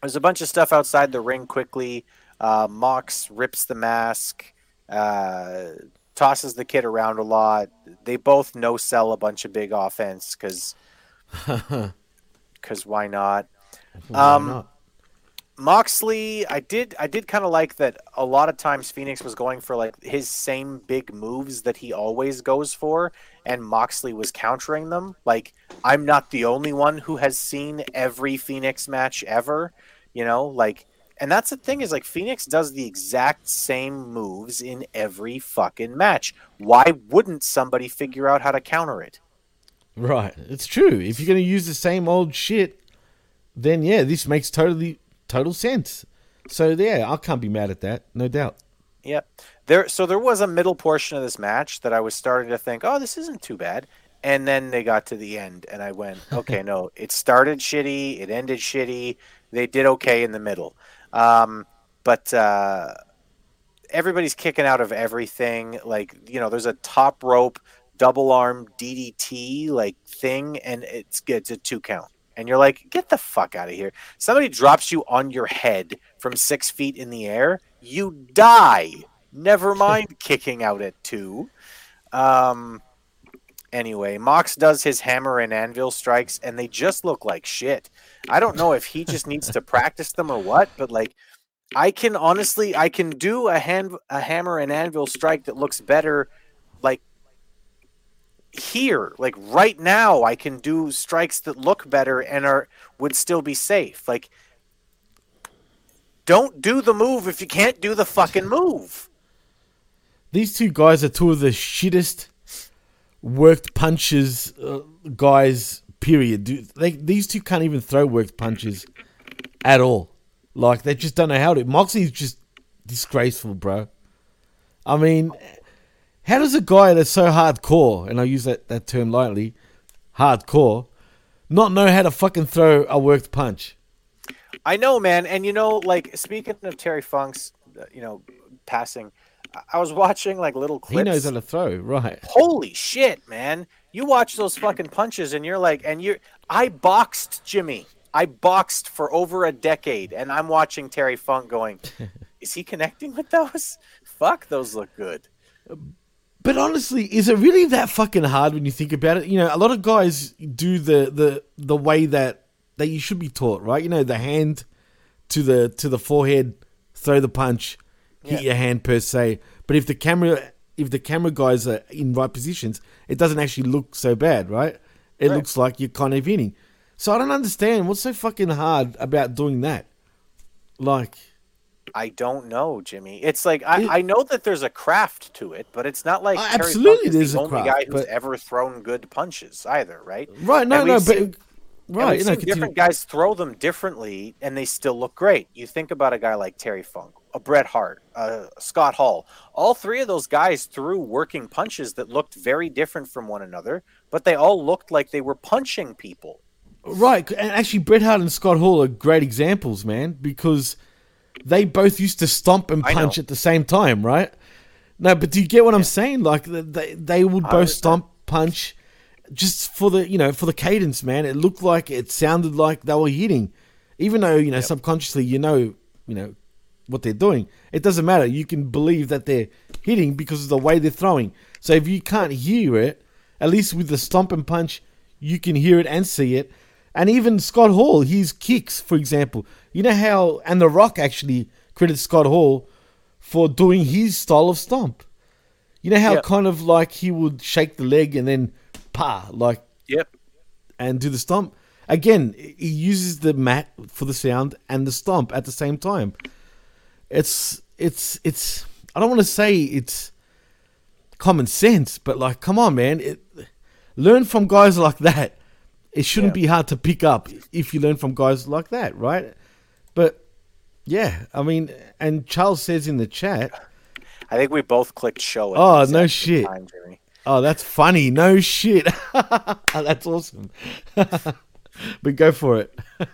there's a bunch of stuff outside the ring quickly. Uh, Mox rips the mask, uh, tosses the kid around a lot. They both no sell a bunch of big offense because because why not?
Why
um,
not?
Moxley, I did I did kind of like that a lot of times Fénix was going for like his same big moves that he always goes for and Moxley was countering them. Like I'm not the only one who has seen every Fénix match ever, you know, like and that's the thing is like Fénix does the exact same moves in every fucking match. Why wouldn't somebody figure out how to counter it?
Right. It's true. If you're going to use the same old shit, then yeah, this makes totally total sense. So yeah, I can't be mad at that, no doubt.
Yep. There so there was a middle portion of this match that I was starting to think, "Oh, this isn't too bad." And then they got to the end and I went, "Okay, no. It started shitty, it ended shitty. They did okay in the middle." Um, but uh, everybody's kicking out of everything. Like, you know, there's a top rope double arm DDT like thing, and it's it's a two count. And you're like, get the fuck out of here. Somebody drops you on your head from six feet in the air, you die. Never mind kicking out at two. Um, anyway, Mox does his hammer and anvil strikes, and they just look like shit. I don't know if he just needs to practice them or what, but like, I can honestly, I can do a hand, a hammer and anvil strike that looks better, like here, like right now. I can do strikes that look better and are would still be safe. Like, don't do the move if you can't do the fucking move.
These two guys are two of the shittest worked punches uh, guys. Period. Dude, they, these two can't even throw worked punches at all. Like they just don't know how to. Moxley's just disgraceful, bro. I mean, how does a guy that's so hardcore, and I use that, that term lightly, hardcore, not know how to fucking throw a worked punch?
I know, man. And you know, like speaking of Terry Funk's, uh, you know, passing, I- I was watching like little clips.
He knows how to throw, right?
Holy shit, man! You watch those fucking punches, and you're like, and you're. I boxed Jimmy. I boxed for over a decade, and I'm watching Terry Funk going. Is he connecting with those? Fuck, those look good.
But honestly, is it really that fucking hard when you think about it? You know, a lot of guys do the the the way that that you should be taught, right? You know, the hand to the to the forehead, throw the punch, hit your hand per se. But if the camera if the camera guys are in right positions, it doesn't actually look so bad, right? It
Right.
looks like you're kind of hitting. So I don't understand what's so fucking hard about doing that. Like,
I don't know, Jimmy. It's like I, I know that there's a craft to it, but it's not like
Uh,
Terry
absolutely
Funk is
there's
the only
craft,
guy who's
but-
ever thrown good punches either, right?
right? No, no,
we've
but
seen-
right, you know,
different guys throw them differently, and they still look great. You think about a guy like Terry Funk, a Bret Hart, uh, Scott Hall. All three of those guys threw working punches that looked very different from one another, but they all looked like they were punching people.
Right, and actually, Bret Hart and Scott Hall are great examples, man, because they both used to stomp and punch at the same time, right? No, but do you get what I'm saying? Like they they would both stomp, punch, just for the you know for the cadence, man. It looked like it sounded like they were hitting, even though you know subconsciously you know you know what they're doing. It doesn't matter. You can believe that they're hitting because of the way they're throwing. So if you can't hear it, at least with the stomp and punch, you can hear it and see it. And even Scott Hall, his kicks, for example, you know how, and The Rock actually credits Scott Hall for doing his style of stomp. You know how
Yep.
kind of like he would shake the leg and then pa, like,
Yep.
and do the stomp. Again, he uses the mat for the sound and the stomp at the same time. It's it's it's. I don't want to say it's common sense, but like, come on, man, it, learn from guys like that. It shouldn't be hard to pick up if you learn from guys like that, right? But yeah, I mean, and Charles says in the chat,
I think we both clicked show.
"Oh, no shit."
time,
Oh, that's funny. No shit. that's awesome. but go for it.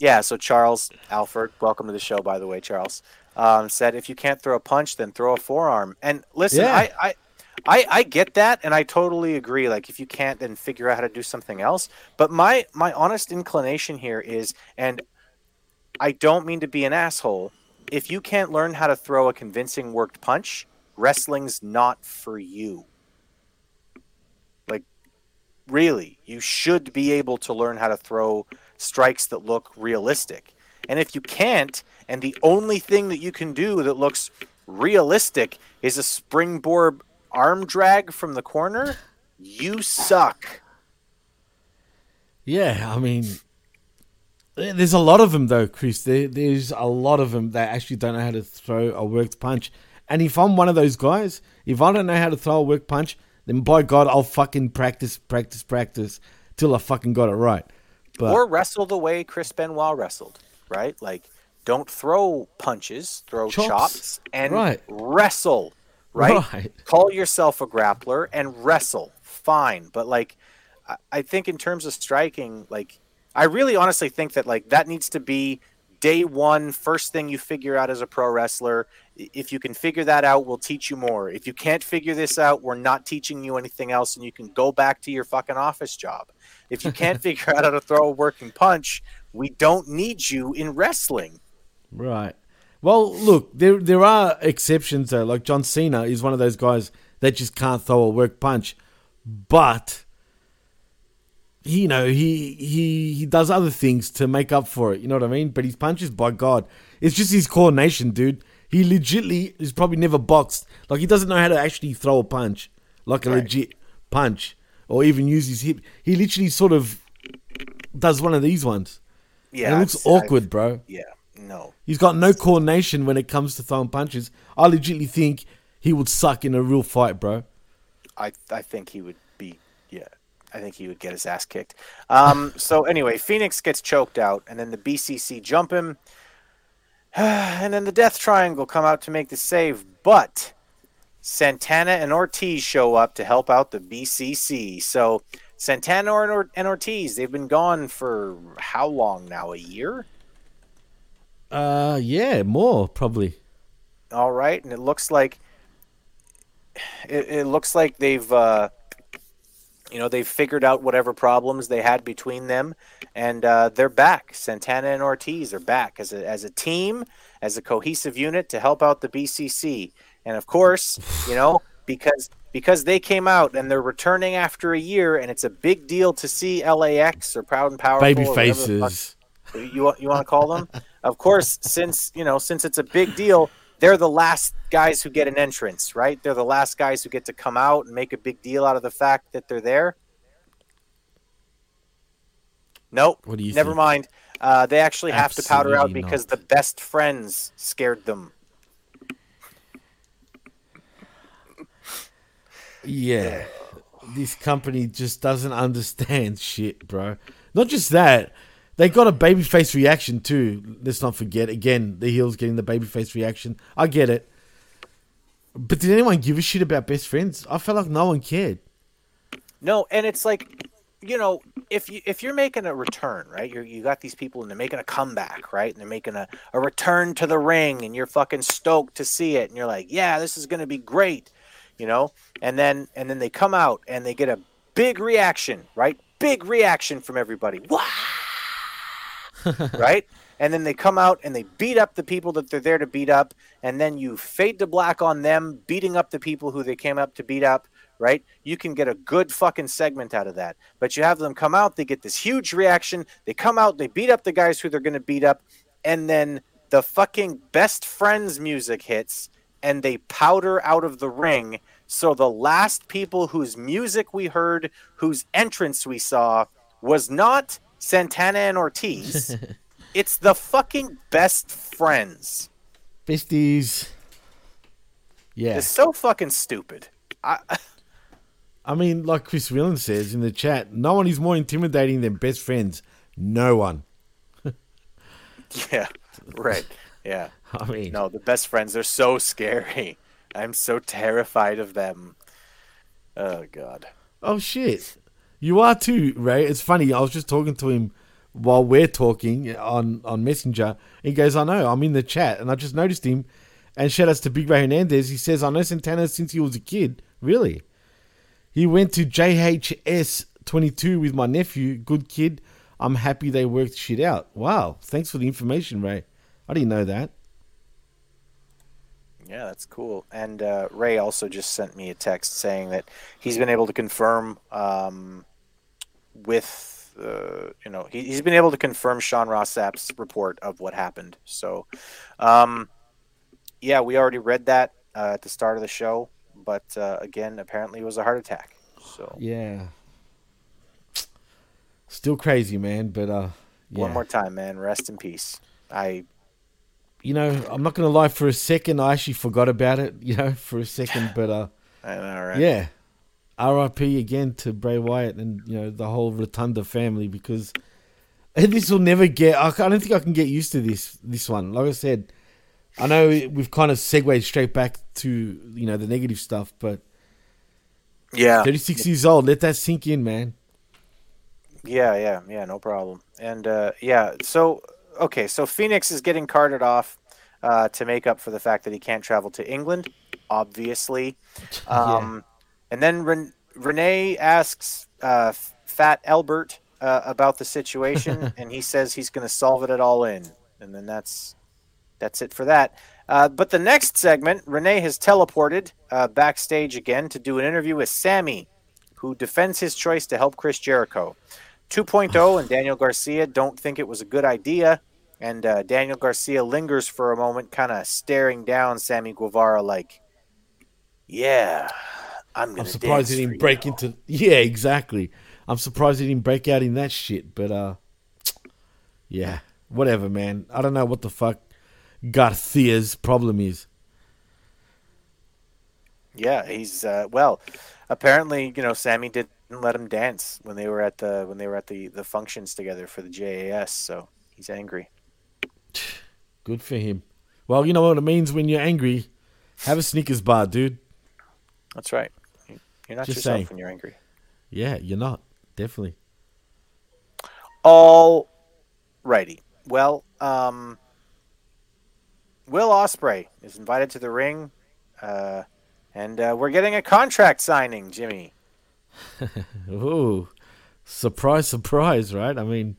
Yeah, so Charles Alford, welcome to the show, by the way, Charles, um, said if you can't throw a punch, then throw a forearm. And listen,
Yeah.
I, I, I, I get that, and I totally agree. Like, if you can't, then figure out how to do something else. But my my honest inclination here is, and I don't mean to be an asshole. If you can't learn how to throw a convincing worked punch, wrestling's not for you. Like, really, you should be able to learn how to throw strikes that look realistic. And if you can't, and the only thing that you can do that looks realistic is a springboard arm drag from the corner, you suck.
Yeah, I mean, there's a lot of them though, Chris. There, there's a lot of them that actually don't know how to throw a worked punch. And if I'm one of those guys, if I don't know how to throw a worked punch, then by God, I'll fucking practice, practice, practice till I fucking got it right. But
or wrestle the way Chris Benoit wrestled, right? Like, don't throw punches, throw
Chops.
chops, and
Right.
wrestle, right?
Right.
Call yourself a grappler and wrestle, fine. But like, I, I think in terms of striking, like, I really honestly think that like that needs to be day one, first thing you figure out as a pro wrestler. If you can figure that out, we'll teach you more. If you can't figure this out, we're not teaching you anything else, and you can go back to your fucking office job. If you can't figure out how to throw a working punch, we don't need you in wrestling.
Right. Well, look, there there are exceptions though. Like John Cena is one of those guys that just can't throw a work punch, but he, you know he he he does other things to make up for it. You know what I mean? But his punches, by God, it's just his coordination, dude. He legitly is probably never boxed. Like he doesn't know how to actually throw a punch, like a legit punch, or even use his hip. He literally sort of does one of these ones.
Yeah,
and it looks
I've-
awkward,
I've-
bro.
Yeah, no.
He's got no coordination when it comes to throwing punches. I legitimately think he would suck in a real fight, bro.
I I think he would be yeah. I think he would get his ass kicked. Um, so anyway, Fénix gets choked out, and then the BCC jump him, and then the Death Triangle come out to make the save. But Santana and Ortiz show up to help out the BCC. So Santana and and Ortiz, they've been gone for how long now? A year.
Uh, yeah, more probably.
All right, and it looks like it, it looks like they've uh, you know they've figured out whatever problems they had between them, and uh, they're back. Santana and Ortiz are back as a as a team, as a cohesive unit to help out the BCC, and of course, you know because because they came out and they're returning after a year, and it's a big deal to see LAX or Proud and Powerful,
Baby
or whatever the fuck-
faces.
You want you want to call them? of course, since you know, since it's a big deal, they're the last guys who get an entrance, right? They're the last guys who get to come out and make a big deal out of the fact that they're there. Nope.
What do you
Never
think?
mind. Uh, they actually have to powder out
Absolutely
because the best friends scared them.
Yeah. This company just doesn't understand shit, bro. Not just that, they got a babyface reaction too. Let's not forget. Again, the heels getting the babyface reaction. I get it. But did anyone give a shit about best friends? I felt like no one cared.
No, and it's like, you know, if you if you're making a return, right? You you got these people and they're making a comeback, right? And they're making a, a return to the ring, and you're fucking stoked to see it, and you're like, yeah, this is gonna be great, you know. And then and then they come out and they get a big reaction, right? Big reaction from everybody. Wow, right? And then they come out and they beat up the people that they're there to beat up, and then you fade to black on them beating up the people who they came up to beat up, right? You can get a good fucking segment out of that. But you have them come out, they get this huge reaction, they come out, they beat up the guys who they're going to beat up, and then the fucking best friends music hits and they powder out of the ring. So the last people whose music we heard, whose entrance we saw, was not Santana and Ortiz. it's the fucking best friends.
Besties. Yeah.
It's so fucking stupid. I,
I mean, like Chris Whelan says in the chat, no one is more intimidating than best friends. No one.
yeah, right. Yeah.
I mean,
no, the best friends are so scary. I'm so terrified of them. Oh god.
Oh shit. You are too, Ray. It's funny. I was just talking to him while we're talking on on Messenger. He goes, "I know. I'm in the chat, and I just noticed him." And shout outs to Big Ray Hernandez. He says, "I know Santana since he was a kid. Really? He went to JHS 22 with my nephew. Good kid. I'm happy they worked shit out. Wow. Thanks for the information, Ray. I didn't know that.
Yeah, that's cool. And uh, Ray also just sent me a text saying that he's been able to confirm um, with uh, you know, he, he's been able to confirm Sean Ross Sapp's report of what happened. So, um, yeah, we already read that uh, at the start of the show, but uh, again, apparently it was a heart attack. So
Yeah. Still crazy, man. But uh, yeah.
one more time, man, rest in peace. I
You know, I'm not gonna lie. For a second, I actually forgot about it. You know, for a second, but uh,
I know, right?
yeah. R.I.P. again to Bray Wyatt and you know the whole Rotunda family because this will never get. I don't think I can get used to this. This one, like I said, I know we've kind of segued straight back to you know the negative stuff, but
Yeah.
36 years old. Let that sink in, man.
Yeah, yeah, yeah, no problem. And uh, yeah, so okay, so Fénix is getting carted off uh, to make up for the fact that he can't travel to England, obviously. Um, And then Ren- Renee asks uh, Fat Albert uh, about the situation, and he says he's going to solve it at all in. And then that's that's it for that. Uh, but the next segment, Renee has teleported uh, backstage again to do an interview with Sammy, who defends his choice to help Chris Jericho. 2.0 and Daniel Garcia don't think it was a good idea. And uh, Daniel Garcia lingers for a moment, kind of staring down Sammy Guevara like, yeah, I'm
I'm surprised he didn't break into. Yeah, exactly. I'm surprised he didn't break out in that shit. But uh, yeah, whatever, man. I don't know what the fuck Garcia's problem is.
Yeah, he's uh, well. Apparently, you know, Sammy didn't let him dance when they were at the when they were at the the functions together for the JAS. So he's angry.
Good for him. Well, you know what it means when you're angry. Have a Snickers bar, dude.
That's right. You're not
Just
yourself
saying.
when you're angry.
Yeah, you're not. Definitely.
All righty. Well, um, Will Ospreay is invited to the ring, uh, and uh, we're getting a contract signing, Jimmy.
Ooh, surprise, surprise, right? I mean,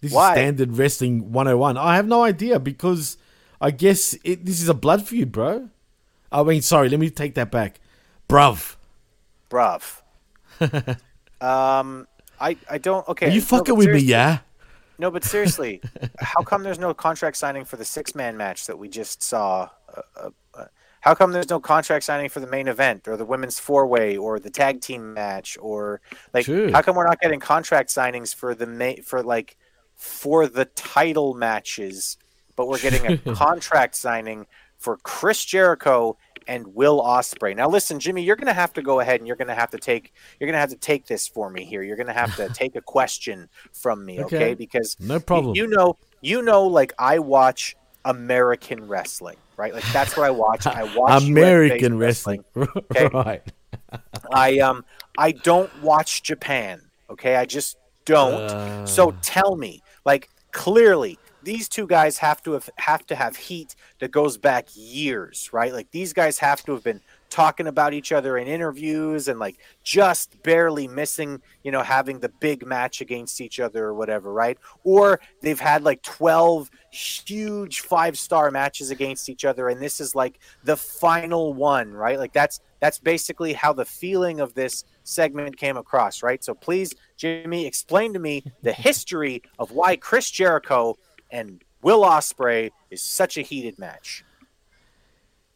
this
Why?
is standard wrestling 101. I have no idea because I guess it, this is a blood feud, bro. I mean, sorry, let me take that back. Bruv.
Bruv. um, I I don't. Okay,
Are you
no,
fucking with me, yeah?
No, but seriously, how come there's no contract signing for the six man match that we just saw? Uh, uh, uh, how come there's no contract signing for the main event or the women's four way or the tag team match or like
True.
how come we're not getting contract signings for the ma- for like for the title matches, but we're getting a contract signing for Chris Jericho and Will Ospreay. Now listen, Jimmy, you're going to have to go ahead and you're going to have to take you're going to have to take this for me here. You're going to have to take a question from me, okay?
Okay.
Because
No problem.
You know, you know like I watch American wrestling, right? Like that's what I watch. I watch
American
US-based
wrestling.
Okay.
right.
I um I don't watch Japan. Okay, I just don't. so tell me, like clearly, these two guys have to have have to have heat that goes back years, right? Like these guys have to have been talking about each other in interviews and like just barely missing, you know, having the big match against each other or whatever, right? Or they've had like 12 huge five-star matches against each other and this is like the final one, right? Like that's that's basically how the feeling of this segment came across, right? So please, Jimmy, explain to me the history of why Chris Jericho and Will Ospreay is such a heated match.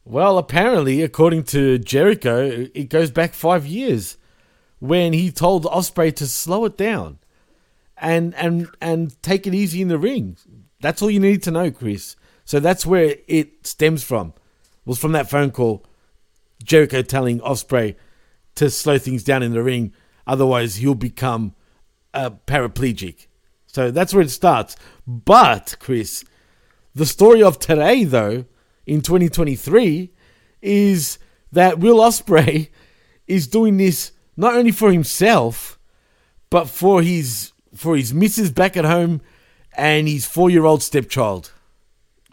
Well, apparently, according to Jericho, it goes back five years when he told Ospreay to slow it down and and and take it easy in the ring. That's all you need to know, Chris. So that's where it stems from. Was from that phone call, Jericho telling Ospreay to slow things down in the ring, otherwise he'll become a paraplegic. So that's where it starts. But Chris, the story of today, though, in 2023, is that Will Ospreay is doing this not only for himself, but for his for his missus back at home and his four year old stepchild.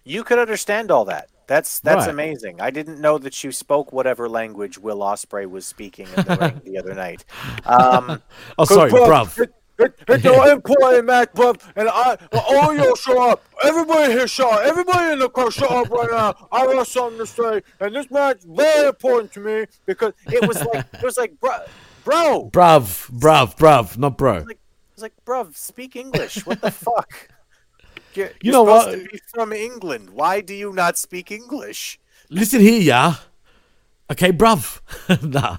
You could understand all that. That's that's
Right.
amazing. I didn't know that you spoke whatever language Will Ospreay was speaking in the ring the other night. Um,
Oh, sorry, bruv.
It, it, it's an important match, bruv. And I, all y'all shut up. Everybody here show up. Everybody in the car show up right now. I got something to say. And this match very important to me because
it was like it was like bro, bro.
Bruv, bruv, bruv, not bro.
It's like, bruv, speak English. What the fuck? You're,
You know
supposed
what?
To be from England. Why do you not speak English?
Listen here, yeah. Okay, bruv. nah.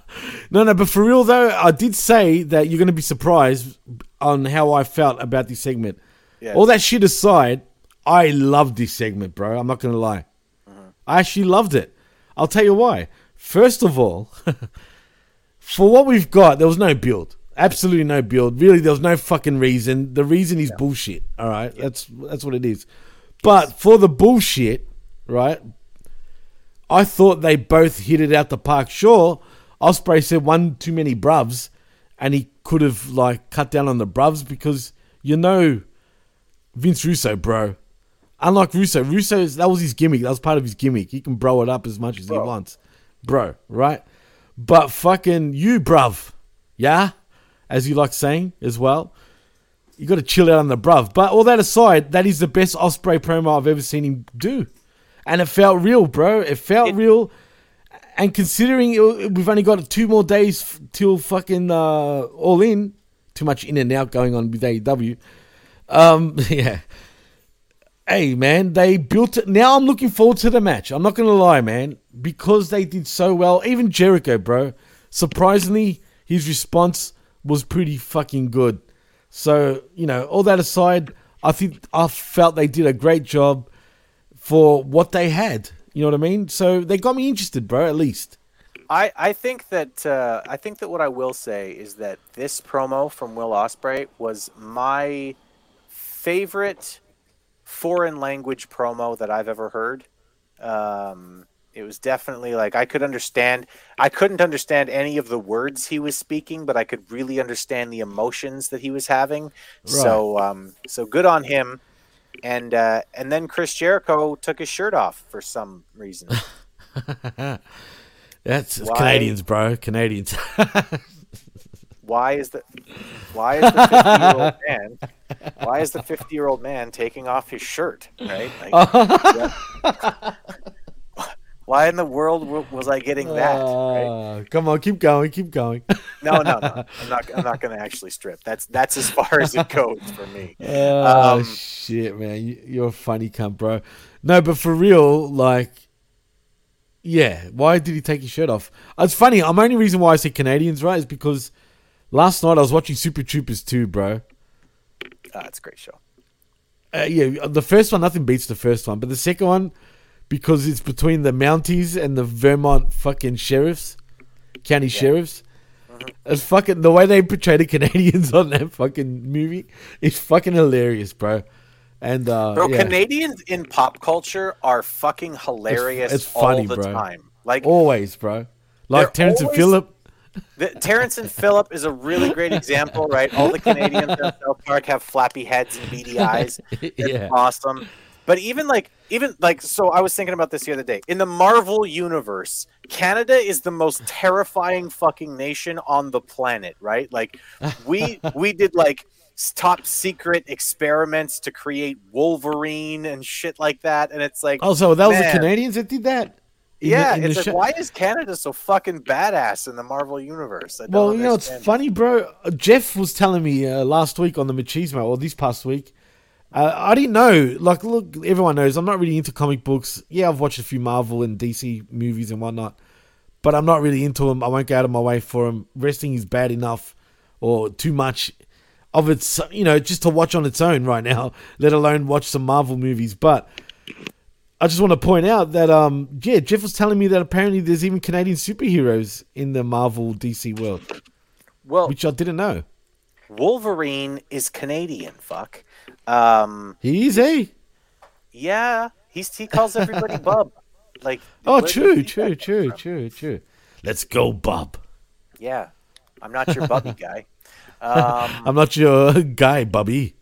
No, no, but for real though, I did say that you're going to be surprised on how I felt about this segment.
Yeah.
All that shit aside, I loved this segment, bro. I'm not to lie. Uh-huh. I actually loved it. I'll tell you why. First of all, for what we've got, there was no build. Absolutely no build. Really, there was no fucking reason. The reason is bullshit. All right, that's that's what it is. But for the bullshit, right? I thought they both hit it out the park. Sure, Ospreay said one too many bruvs, and he could have like cut down on the bruvs because you know Vince Russo, bro. Unlike Russo, Russo's that was his gimmick. That was part of his gimmick. He can bro it up as much as he wants, bro. Right? But fucking you, bruv, yeah, as you like saying as well. You got to chill out on the bruv. But all that aside, that is the best Ospreay promo I've ever seen him do, and it felt real, bro. It felt real. And considering we've only got two more days till fucking uh, all in, too much in and out going on with AEW. Um, yeah. Hey man, they built it. Now I'm looking forward to the match. I'm not gonna lie, man, because they did so well. Even Jericho, bro. Surprisingly, his response was pretty fucking good. So you know, all that aside, I think I felt they did a great job for what they had. You know what I mean? So they got me interested, bro. At least.
I, I think that uh, I think that what I will say is that this promo from Will Ospreay was my favorite foreign language promo that I've ever heard. Um, it was definitely like I could understand. I couldn't understand any of the words he was speaking, but I could really understand the emotions that he was having. So um, so good on him. And uh, and then Chris Jericho took his shirt off for some reason.
That's
Why-
Canadians, bro. Canadians.
why is the why is the 50 year old man why is the 50 year old man taking off his shirt right like, what- why in the world was i getting that right
Uh, come on, keep going, keep going.
no no no i'm not i'm not going to actually strip that's that's as far as it goes for me
Oh
Um,
shit, man! You- You're a funny cunt, bro. No, but for real, like, yeah. Why did he take his shirt off? It's funny. I'm only reason why I say Canadians, right, is because last night I was watching Super Troopers 2, bro.
ah, it's a great show
Uh, yeah, the first one, nothing beats the first one, but the second one, because it's between the Mounties and the Vermont fucking sheriffs, county sheriffs. It's fucking the way they portray the Canadians on that fucking movie is fucking hilarious, bro. And uh,
bro
yeah.
canadians in pop culture are fucking hilarious
it's funny,
all the
bro.
time like
always, bro. Like Terrence and
always-
Phillip.
The, Terrence and Phillip is a really great example, right? All the Canadians in South Park have flappy heads and beady eyes. It's
Yeah.
awesome. But even like, even like, so I was thinking about this the other day. In the Marvel universe, Canada is the most terrifying fucking nation on the planet, right? Like, we we did like top secret experiments to create Wolverine and shit like that, and it's like,
Oh, so that was the Canadians that did that. In the-
Yeah,
in the
it's like, why is Canada so fucking badass in the Marvel universe? I don't
Well, you know, it's funny, bro. Jeff was telling me uh, last week on the Machismo, or this past week. Uh, I didn't know. Like, look, everyone knows I'm not really into comic books. Yeah, I've watched a few Marvel and DC movies and whatnot, but I'm not really into them. I won't go out of my way for them. Wrestling is bad enough, or too much of its, you know, just to watch on its own right now. Let alone watch some Marvel movies. But I just want to point out that, um, yeah, Jeff was telling me that apparently there's even Canadian superheroes in the Marvel DC world.
Well,
which I didn't know.
Wolverine is Canadian. Fuck. Um,
he is, eh?
Yeah, he's he calls everybody bub. Like.
Oh, true, true, true,
from?
true, true. Let's go, Bob.
Yeah, I'm not your bubby guy. Um,
I'm not your guy, Bubby.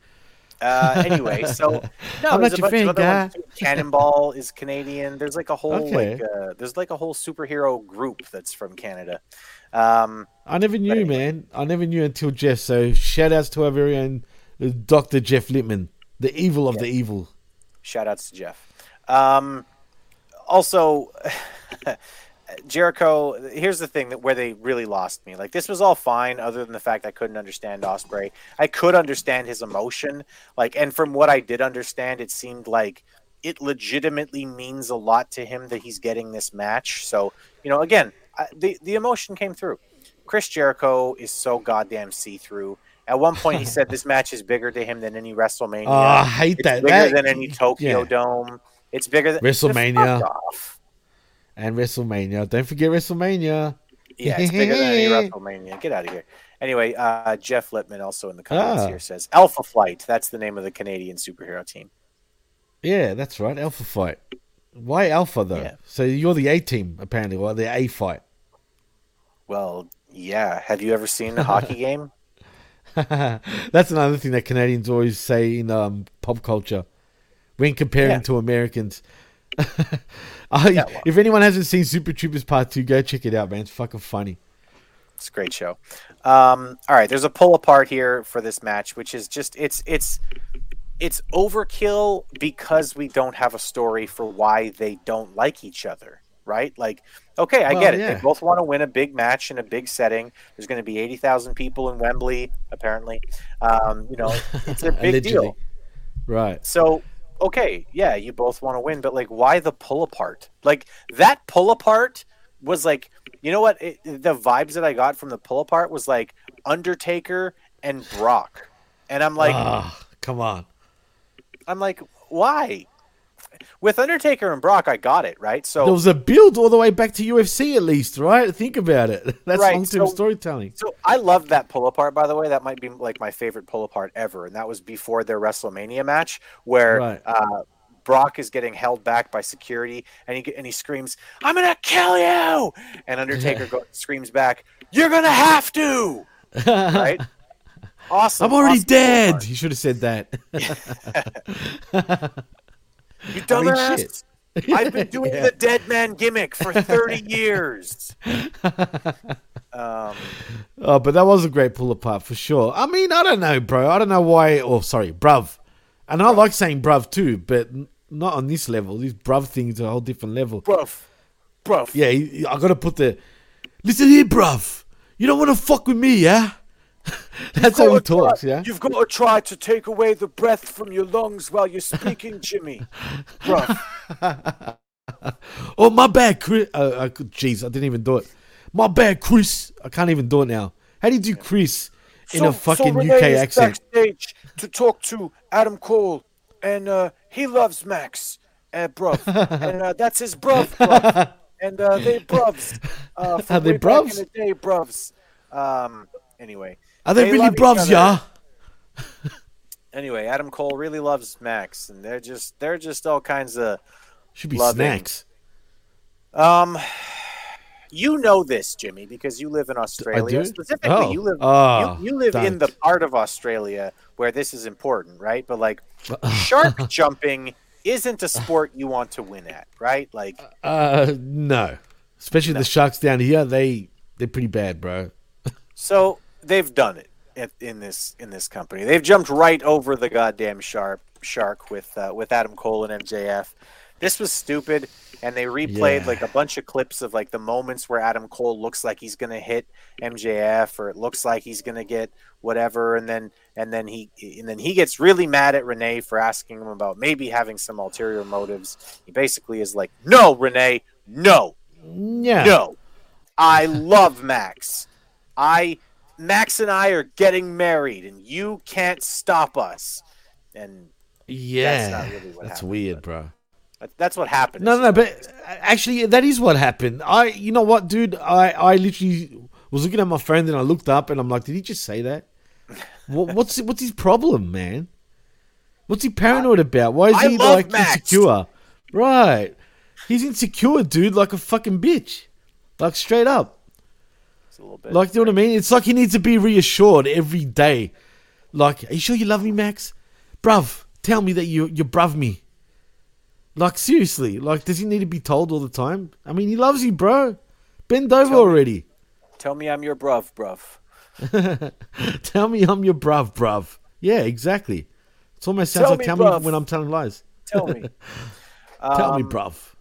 uh, anyway, so no,
I'm
there's a
your
bunch of other
guy.
ones. too. Cannonball is Canadian. There's like a whole
Okay.
like uh, there's like a whole superhero group that's from Canada. Um,
I never knew, man. I never knew until Jeff. So shout outs to our very own uh, Dr. Jeff Lippman, the evil of the evil.
Shout outs to Jeff. Um, also, Jericho. Here's the thing that where they really lost me. Like this was all fine, other than the fact I couldn't understand Ospreay. I could understand his emotion. Like, and from what I did understand, it seemed like it legitimately means a lot to him that he's getting this match. So you know, again, I, the the emotion came through. Chris Jericho is so goddamn see through. At one point, he said this match is bigger to him than any WrestleMania.
Oh, I hate
it's
that.
Bigger
That-
than any Tokyo
yeah.
Dome. It's bigger than
WrestleMania. And WrestleMania. Don't forget WrestleMania.
Yeah, it's bigger than any WrestleMania. Get out of here. Anyway, uh, Jeff Lippman also in the comments
Ah.
here says Alpha Flight. That's the name of the Canadian superhero team.
Yeah, that's right. Alpha fight. Why Alpha though? So you're the A team apparently, or the A fight.
Well, yeah. Have you ever seen a hockey game?
That's another thing that Canadians always say in um, pop culture when comparing
Yeah.
to Americans. I, If anyone hasn't seen Super Troopers Part 2, go check it out, man. It's fucking funny.
It's a great show. Um, all right, there's a pull apart here for this match, which is just it's it's it's overkill because we don't have a story for why they don't like each other, right? Like, okay, I
Well,
get it.
yeah.
They both want to win a big match in a big setting. There's going to be eighty thousand people in Wembley, apparently. Um, you know, it's a big deal.
Right.
So, okay, yeah, you both want to win, but like, why the pull apart? Like that pull apart was like, you know what? It, the vibes that I got from the pull apart was like Undertaker and Brock, and I'm like,
Ah, come on.
I'm like, why? With Undertaker and Brock, I got it right. So
There was a build all the way back to UFC at least, right? Think about it. That's
Right,
long-term
so-
storytelling.
So I loved that pull apart, by the way. That might be like my favorite pull apart ever, and that was before their WrestleMania match, where
Right.
uh, Brock is getting held back by security, and he and he screams, "I'm gonna kill you!" And Undertaker go, screams back, "You're gonna have to!" right? Awesome.
I'm already
awesome
dead. He should have said that.
You
I mean, shit.
I've been doing
Yeah.
the dead man gimmick for 30 years. Um,
Oh, but that was a great pull apart for sure. I mean, I don't know, bro. I don't know why. Oh, sorry, bruv. And I like saying bruv too, but not on this level. This bruv thing is a whole different level.
bruv. Bruv.
Yeah, I gotta put the. Listen here, bruv. You don't want to fuck with me, yeah? That's how he talks,
try-
yeah.
You've got to try to take away the breath from your lungs while you're speaking, Jimmy.
Oh, my bad, Chris. Uh, uh, jeez, I didn't even do it. My bad, Chris. I can't even do it now. How do you do Chris in a fucking
Renee
UK
is
accent?
backstage to talk to Adam Cole, and uh, he loves Max, uh, bruv, and uh, that's his bruv, bruv. and uh, they bruvs. Uh, from
Are they
back
bruvs?
in the day, bruvs.
Um, anyway.
Are they, really
love each
bruvs, yeah?
Anyway, Adam Cole really loves Max, and they're just they're just all kinds of
Should be
loving.
snacks.
Um, you know this, Jimmy, because you live in Australia. Specifically,
Oh.
you live
Ah,
you, you live in the part of Australia where this is important, right? But like shark jumping isn't a sport you want to win at, right? Like
Uh, no. Especially the sharks down here, they they're pretty bad, bro.
So they've done it at, in this in this company. They've jumped right over the goddamn shark shark with uh, with Adam Cole and MJF. This was stupid, and they replayed
Yeah.
like a bunch of clips of like the moments where Adam Cole looks like he's gonna hit MJF, or it looks like he's gonna get whatever, and then and then he and then he gets really mad at Renee for asking him about maybe having some ulterior motives. He basically is like, "No, Renee, no,
Yeah.
no. I love Max. I Max and I are getting married and you can't stop us. And
Yeah.
that's not really what
That's
happened.
weird, bro.
That's what happened.
No, no, no, but uh, actually, that is what happened. I, you know what, dude? I, I literally was looking at my phone and I looked up and I'm like, did he just say that? what, what's what's his problem, man? What's he paranoid about? Why is
I
he like
Max.
insecure? Right, he's insecure, dude, like a fucking bitch, like straight up.
It's a little bit.
Like, you know what I mean? It's like he needs to be reassured every day. Like, are you sure you love me, Max? Bruv, tell me that you you bruv me. Like, seriously, like, does he need to be told all the time? I mean, he loves you, bro. Bend over already.
Tell me I'm your bruv, bruv.
tell me I'm your bruv, bruv. Yeah, exactly. It almost sounds
Tell
like
me,
tell
bruv.
me when I'm telling lies.
Tell me.
tell me,
Um,
bruv.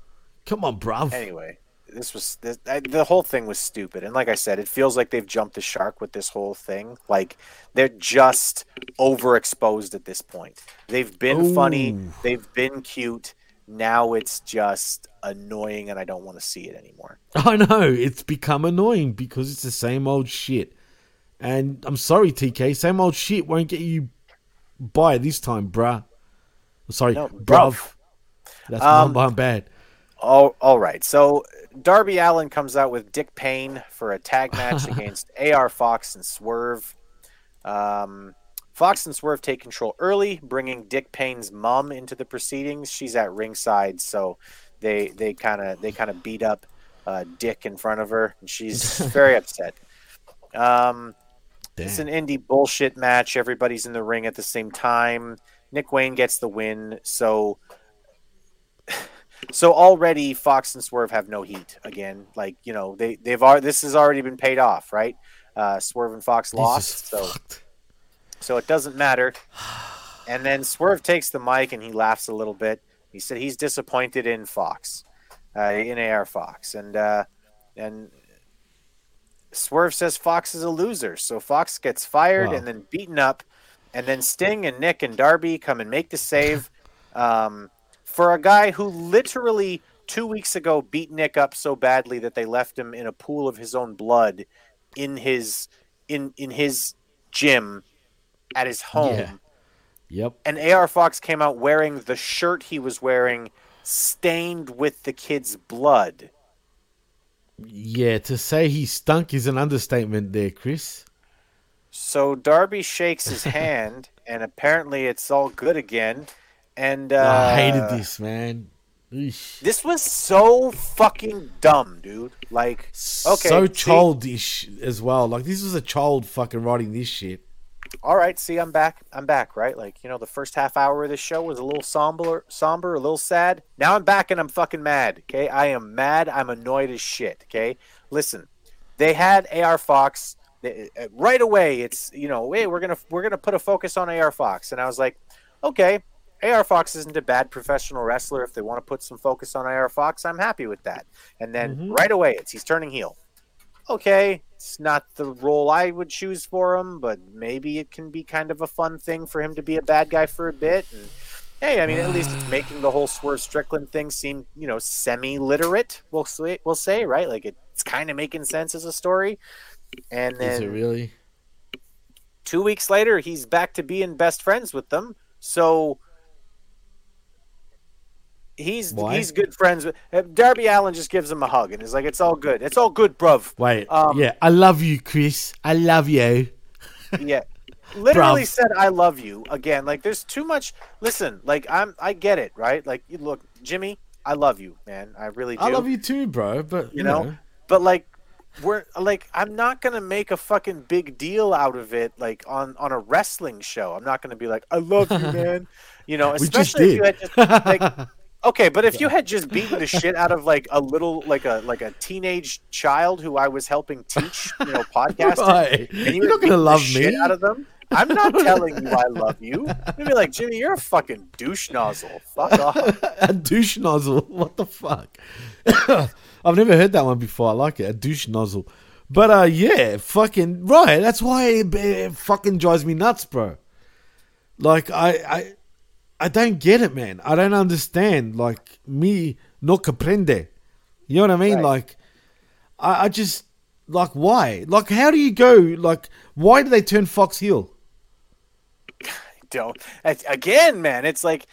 Come on, bruv.
Anyway, this was this, I, the whole thing was stupid. And like I said, it feels like they've jumped the shark with this whole thing. Like they're just overexposed at this point. They've been funny, they've been cute. Now it's just annoying, and I don't want to see it anymore.
I know it's become annoying because it's the same old shit. And I'm sorry, TK, same old shit won't get you by this time, bruh. Sorry,
No,
bruv.
bruv.
That's
Um,
my bad.
All, all right. So Darby Allin comes out with Dick Payne for a tag match against AR Fox and Swerve. Um, Fox and Swerve take control early, bringing Dick Payne's mom into the proceedings. She's at ringside, so they they kind of they kind of beat up uh, Dick in front of her, and she's very upset. Um, it's an indie bullshit match. Everybody's in the ring at the same time. Nick Wayne gets the win, so so already Fox and Swerve have no heat again. Like you know they they've already this has already been paid off, right? Uh, Swerve and Fox lost, so so it doesn't matter. And then Swerve takes the mic and he laughs a little bit. He said he's disappointed in Fox, uh, in AR Fox, and uh, and Swerve says Fox is a loser. So Fox gets fired
Wow.
and then beaten up, and then Sting and Nick and Darby come and make the save. Um, for a guy who literally two weeks ago beat Nick up so badly that they left him in a pool of his own blood in his in in his gym at his home.
Yeah. Yep.
And AR Fox came out wearing the shirt he was wearing stained with the kid's blood.
Yeah, to say he stunk is an understatement there, Chris.
So Darby shakes his hand, and apparently it's all good again. And uh,
I hated this, man. Eesh.
This was so fucking dumb, dude. Like, okay,
so
see?
childish as well. Like this was a child fucking writing this shit.
all right, see, I'm back. I'm back, right? Like, you know, the first half hour of this show was a little somber, somber, a little sad. Now I'm back and I'm fucking mad. Okay, I am mad. I'm annoyed as shit. Okay, listen, they had AR Fox they- uh, right away. It's you know, hey, we're gonna we're gonna put a focus on AR Fox, and I was like, okay. AR Fox isn't a bad professional wrestler. If they want to put some focus on AR Fox, I'm happy with that. And then mm-hmm. right away, it's he's turning heel okay, it's not the role I would choose for him, but maybe it can be kind of a fun thing for him to be a bad guy for a bit. And hey, I mean, at least it's making the whole Swerve Strickland thing seem, you know, semi-literate. We'll say, we'll say, right? Like it's kind of making sense as a story. And then
Is it really?
two weeks later, he's back to being best friends with them. So he's
Why?
he's good friends with uh, Darby Allin. Just gives him a hug and is like, "It's all good. It's all good, bruv."
Wait,
Um,
yeah, I love you, Chris. I love you.
yeah literally
Bruv.
said i love you again like there's too much listen like i'm i get it right like you look jimmy i love you man i really do
I love you too, bro. But
you know but like we're like i'm not gonna make a fucking big deal out of it like on on a wrestling show i'm not gonna be like i love you man you know especially if you had just like okay but if you had just beaten the shit out of like a little like a like a teenage child who i was helping teach you know podcasting
Right.
and
You're
you were
not gonna love
shit
me.
out of them I'm not telling you I love you. You'd be like, Jimmy, you're a fucking douche nozzle. Fuck off.
a douche nozzle. What the fuck? I've never heard that one before. I like it. A douche nozzle. But uh, yeah, fucking right. That's why it, it fucking drives me nuts, bro. Like I, I, I don't get it, man. I don't understand. Like me no comprende. You know what I mean?
Right.
Like, I, I just like why? Like, how do you go? Like, why do they turn Fox heel?
don't again man it's like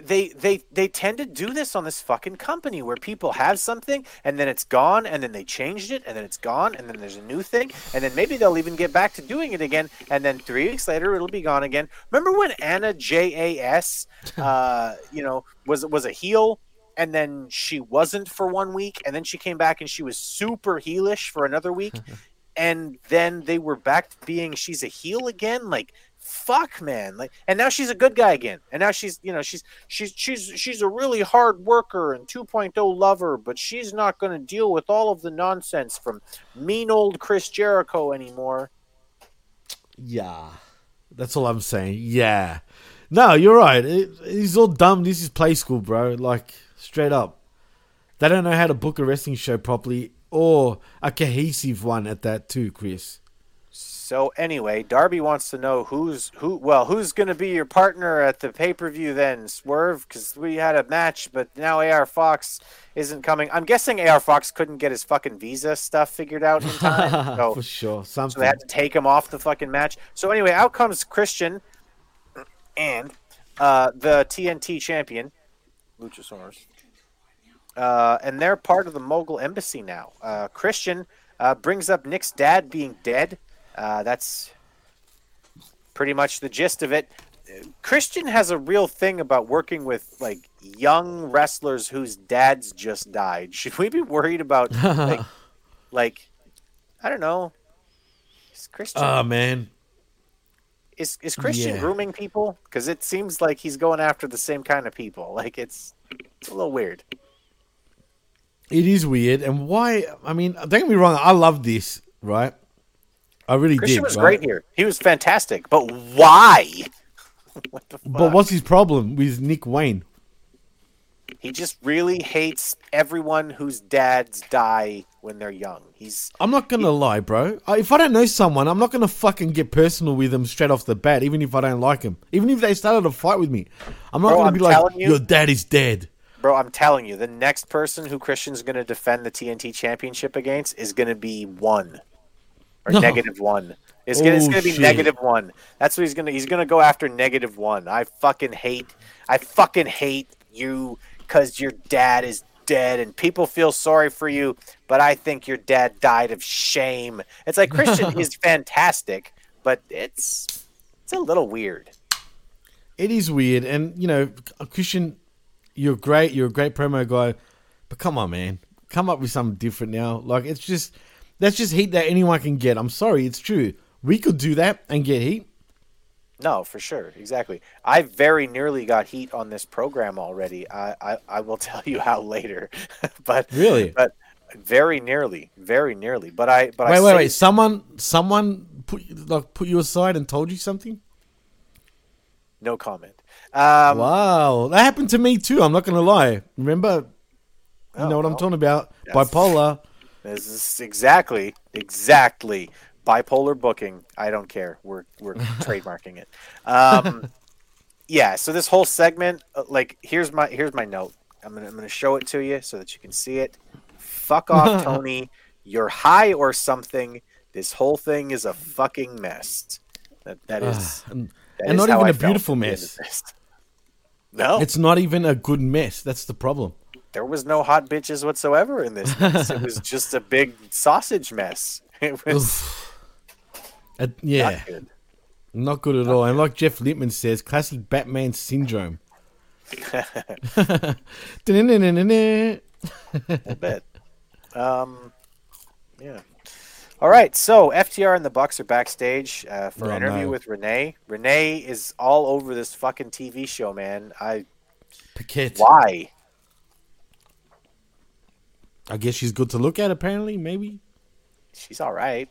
they they they tend to do this on this fucking company where people have something and then it's gone and then they changed it and then it's gone and then there's a new thing and then maybe they'll even get back to doing it again and then three weeks later it'll be gone again. Remember when anna jas uh you know was was a heel and then she wasn't for one week and then she came back and she was super heelish for another week and then they were back to being she's a heel again? Like fuck man like and now she's a good guy again and now she's you know she's she's she's she's a really hard worker and 2.0 lover but she's not going to deal with all of the nonsense from mean old chris jericho anymore
Yeah, that's all I'm saying. Yeah, no, you're right. It, he's all dumb. This is play school, bro. Like straight up. They don't know how to book a wrestling show properly or a cohesive one at that too, Chris.
So anyway, Darby wants to know who's who. Well, who's going to be your partner at the pay per view then, Swerve? Because we had a match, but now AR Fox isn't coming. I'm guessing AR Fox couldn't get his fucking visa stuff figured out in time. So,
For sure.
so
Something.
they had to take him off the fucking match. So anyway, out comes Christian and uh, the TNT champion, Luchasaurus. Uh, and they're part of the Mogul Embassy now. Uh, Christian uh, brings up Nick's dad being dead. Uh, that's pretty much the gist of it. Christian has a real thing about working with like young wrestlers whose dads just died. Should we be worried about like, like I don't know, is Christian
Oh man.
is is Christian
Yeah.
grooming people? Because it seems like he's going after the same kind of people. Like it's it's a little weird.
It is weird, and why? I mean, don't get me wrong. I love this, right? I really did.
Christian
did.
was
right?
great here. He was fantastic, but why? What the fuck?
But what's his problem with Nick Wayne?
He just really hates everyone whose dads die when they're young. He's
I'm not gonna lie, bro. If I don't know someone, I'm not gonna fucking get personal with them straight off the bat, even if I don't like them. Even if they started a fight with me, I'm not
Bro,
gonna
I'm
be like,
you-
"Your dad is dead."
bro. I'm telling you, the next person who Christian's going to defend the TNT Championship against is going to be one or
No.
negative one. It's gonna, it's
Oh,
gonna be negative one. That's what he's gonna. He's gonna go after negative one. I fucking hate. I fucking hate you because your dad is dead and people feel sorry for you, but I think your dad died of shame. It's like Christian is fantastic, but it's it's a little weird.
It is weird, and you know, Christian, you're great. You're a great promo guy, but come on, man, come up with something different now. Like it's just that's just heat that anyone can get. I'm sorry, it's true. We could do that and get heat.
No, for sure, exactly. I very nearly got heat on this program already. I I, I will tell you how later, but
Really?
but very nearly, very nearly. But I but I
wait, wait, wait. Someone, someone put like put you aside and told you something.
No comment. Um,
wow, that happened to me too. I'm not gonna lie. Remember, you know what I'm talking about? Bipolar.
This is exactly, exactly bipolar booking. I don't care. We're we're trademarking it. Um, yeah. So this whole segment, uh, like, here's my here's my note. I'm gonna I'm gonna show it to you so that you can see it. Fuck off, Tony. You're high or something. This whole thing is a fucking mess. That that is.
Ah, and,
that
and
is
not even
I
a beautiful
at the end of
mess.
No,
It's not even a good mess. That's the problem.
There was no hot bitches whatsoever in this it was just a big sausage mess. It was
Uh, yeah.
not good.
Not good at all. And like Jeff Lippman says, classic Batman syndrome.
A bit. Um, yeah. All right, so FTR and the Bucks are backstage uh, for
Oh,
an interview
no.
with Renee. Renee is all over this fucking TV show, man. I
Paquette.
why?
I guess she's good to look at, apparently, maybe.
She's all right.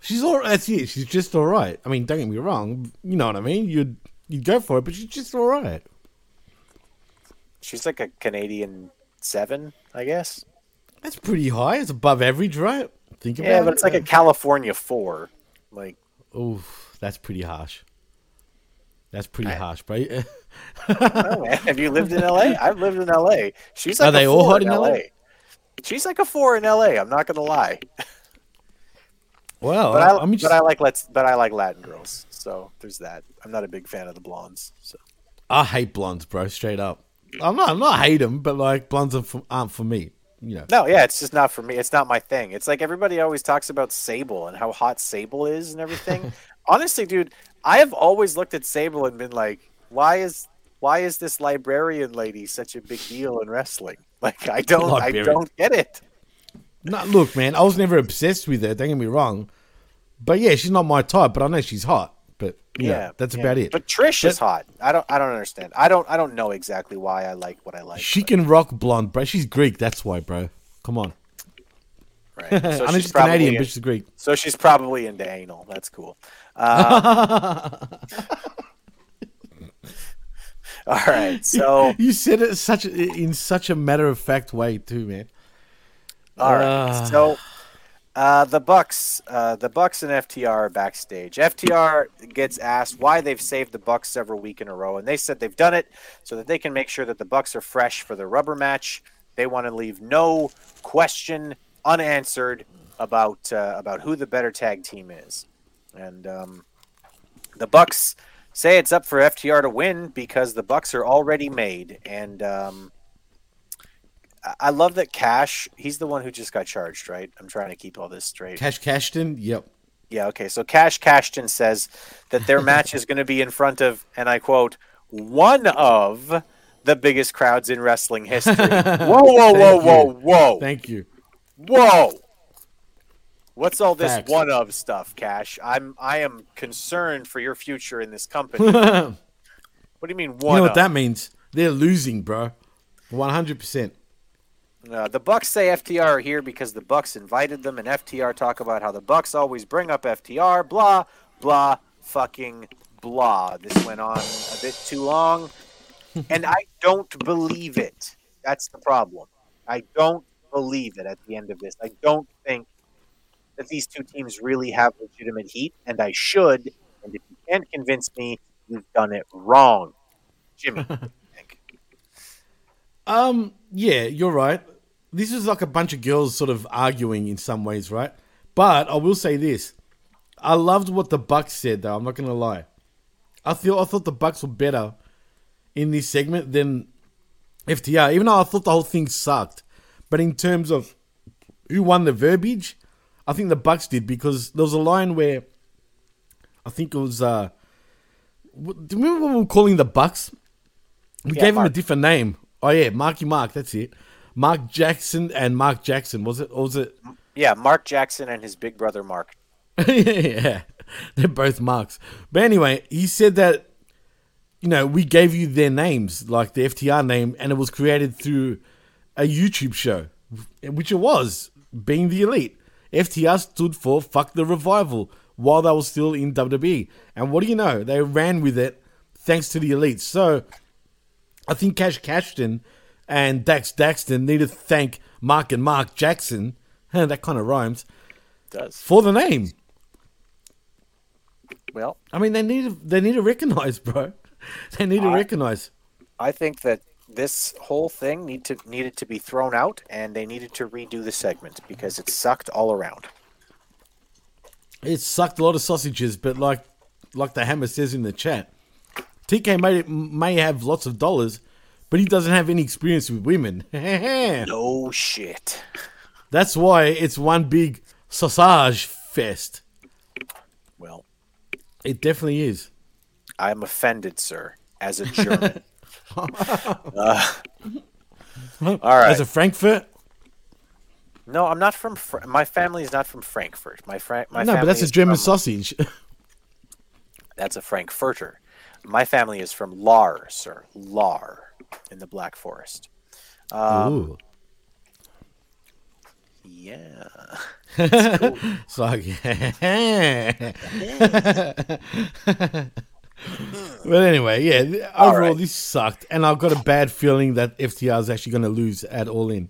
She's all right. That's it. She's just all right. I mean, don't get me wrong. You know what I mean? You'd, you'd go for it, but she's just all right.
She's like a Canadian seven, I guess.
That's pretty high. It's above average, right? Think about it.
Yeah, but it's like a California four. Like,
Oof, that's pretty harsh. That's pretty harsh, bro.
have you lived in LA? I've lived in LA. She's like
Are they all hot in LA?
She's like a four in LA. I'm not gonna lie.
Well,
but I,
I'm just,
but I like let's but I like Latin girls. So there's that. I'm not a big fan of the blondes. So
I hate blondes, bro. Straight up. I'm not. I'm not hate them, but like blondes are for, aren't for me. You know.
no, yeah, it's just not for me. It's not my thing. It's like everybody always talks about Sable and how hot Sable is and everything. Honestly, dude, I have always looked at Sable and been like, why is why is this librarian lady such a big deal in wrestling? Like I don't I don't get it.
No, look, man. I was never obsessed with her. Don't get me wrong. But yeah, she's not my type. But I know she's hot. But yeah,
Yeah,
that's
yeah.
about it.
But Trish is hot. I don't I don't understand. I don't I don't know exactly why I like what I like.
She can rock blonde, bro. She's Greek. That's why, bro. Come on.
Right.
I
So
know
she's
Canadian,
probably-
but she's Greek.
So she's probably into anal. That's cool. Um, All right, so
you said it such in such a matter of fact way too, man.
All right.
Ah.
So uh, the Bucks, uh, the Bucks and FTR are backstage. FTR gets asked why they've saved the Bucks several week in a row, and they said they've done it so that they can make sure that the Bucks are fresh for the rubber match. They want to leave no question unanswered about uh, about who the better tag team is, and um, the Bucks say it's up for FTR to win because the Bucks are already made, and um, I- love that Cash. He's the one who just got charged, right? I'm trying to keep all this straight.
Cash Cashton, yep.
Yeah, okay. So Cash Cashton says that their match is going to be in front of, and I quote, one of the biggest crowds in wrestling history. whoa, whoa, whoa, whoa, whoa.
Thank you.
Whoa. What's all this
Facts.
one of stuff, Cash? I'm I am concerned for your future in this company. what do you mean one?
You know what
of?
that means? They're losing, bro. One hundred percent.
Uh, the Bucks say FTR are here because the Bucks invited them, and FTR talk about how the Bucks always bring up FTR. Blah blah fucking blah. This went on a bit too long, and I don't believe it. That's the problem. I don't believe it. At the end of this, I don't think that these two teams really have legitimate heat, and I should. And if you can't convince me, you've done it wrong, Jimmy.
Um, yeah, you're right. This is like a bunch of girls sort of arguing in some ways, right? But I will say this: I loved what the Bucks said, though. I'm not gonna lie. I feel I thought the Bucks were better in this segment than FTR, even though I thought the whole thing sucked. But in terms of who won the verbiage, I think the Bucks did because there was a line where I think it was. uh Do you remember what we were calling the Bucks? We
Yeah,
gave him a different name. Oh yeah, Marky Mark. That's it. Mark Jackson and Mark Jackson. Was it? Or was it?
yeah, Mark Jackson and his big brother Mark.
yeah, they're both Marks. But anyway, he said that you know we gave you their names, like the FTR name, and it was created through a YouTube show, which it was, being the elite. FTR stood for "Fuck the Revival" while they were still in WWE, and what do you know? They ran with it thanks to the elite. So I think Cash Cashton and Dax Daxton need to thank Mark and Mark Jackson. that kind of rhymes.
Does
for the name.
Well,
I mean, they need to, they need to recognize, bro. They need to
I-
recognize.
I think that this whole thing need to needed to be thrown out, and they needed to redo the segment because it sucked all around.
It sucked a lot of sausages, but like like the hammer says in the chat, TK may may have lots of dollars, but he doesn't have any experience with women.
no shit.
That's why it's one big sausage fest.
Well,
it definitely is.
I'm offended, sir, as a German. uh, all right.
As a Frankfurt.
no, I'm not from. Fr- my family is not from Frankfurt. My fra- my
no, but that's a German
from-
sausage.
That's a Frankfurter. My family is from Lahr, sir. Lahr, in the Black Forest. Um,
Ooh.
Yeah.
it's like, But anyway, yeah. Overall,
right.
this sucked, and I've got a bad feeling that FTR is actually going to lose at All In.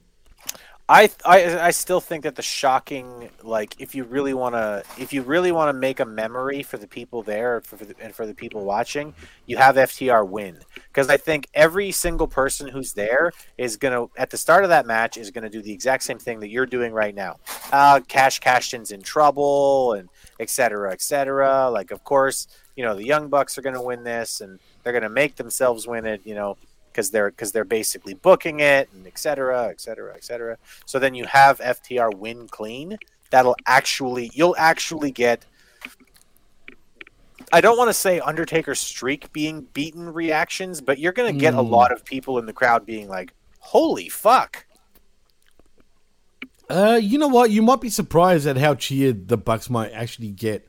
I, I I still think that the shocking like if you really want to if you really want to make a memory for the people there for, for the, and for the people watching you have FTR win because I think every single person who's there is gonna at the start of that match is gonna do the exact same thing that you're doing right now. Uh, Cash Cashton's in trouble and et cetera, et cetera. Like of course you know the Young Bucks are gonna win this and they're gonna make themselves win it. You know because they're because they're basically booking it and et cetera, et cetera, et cetera. So then you have FTR win clean. That'll actually you'll actually get. I don't want to say Undertaker streak being beaten reactions, but you're going to get a
Mm.
lot of people in the crowd being like, "Holy fuck!"
Uh, you know what? You might be surprised at how cheered the Bucks might actually get.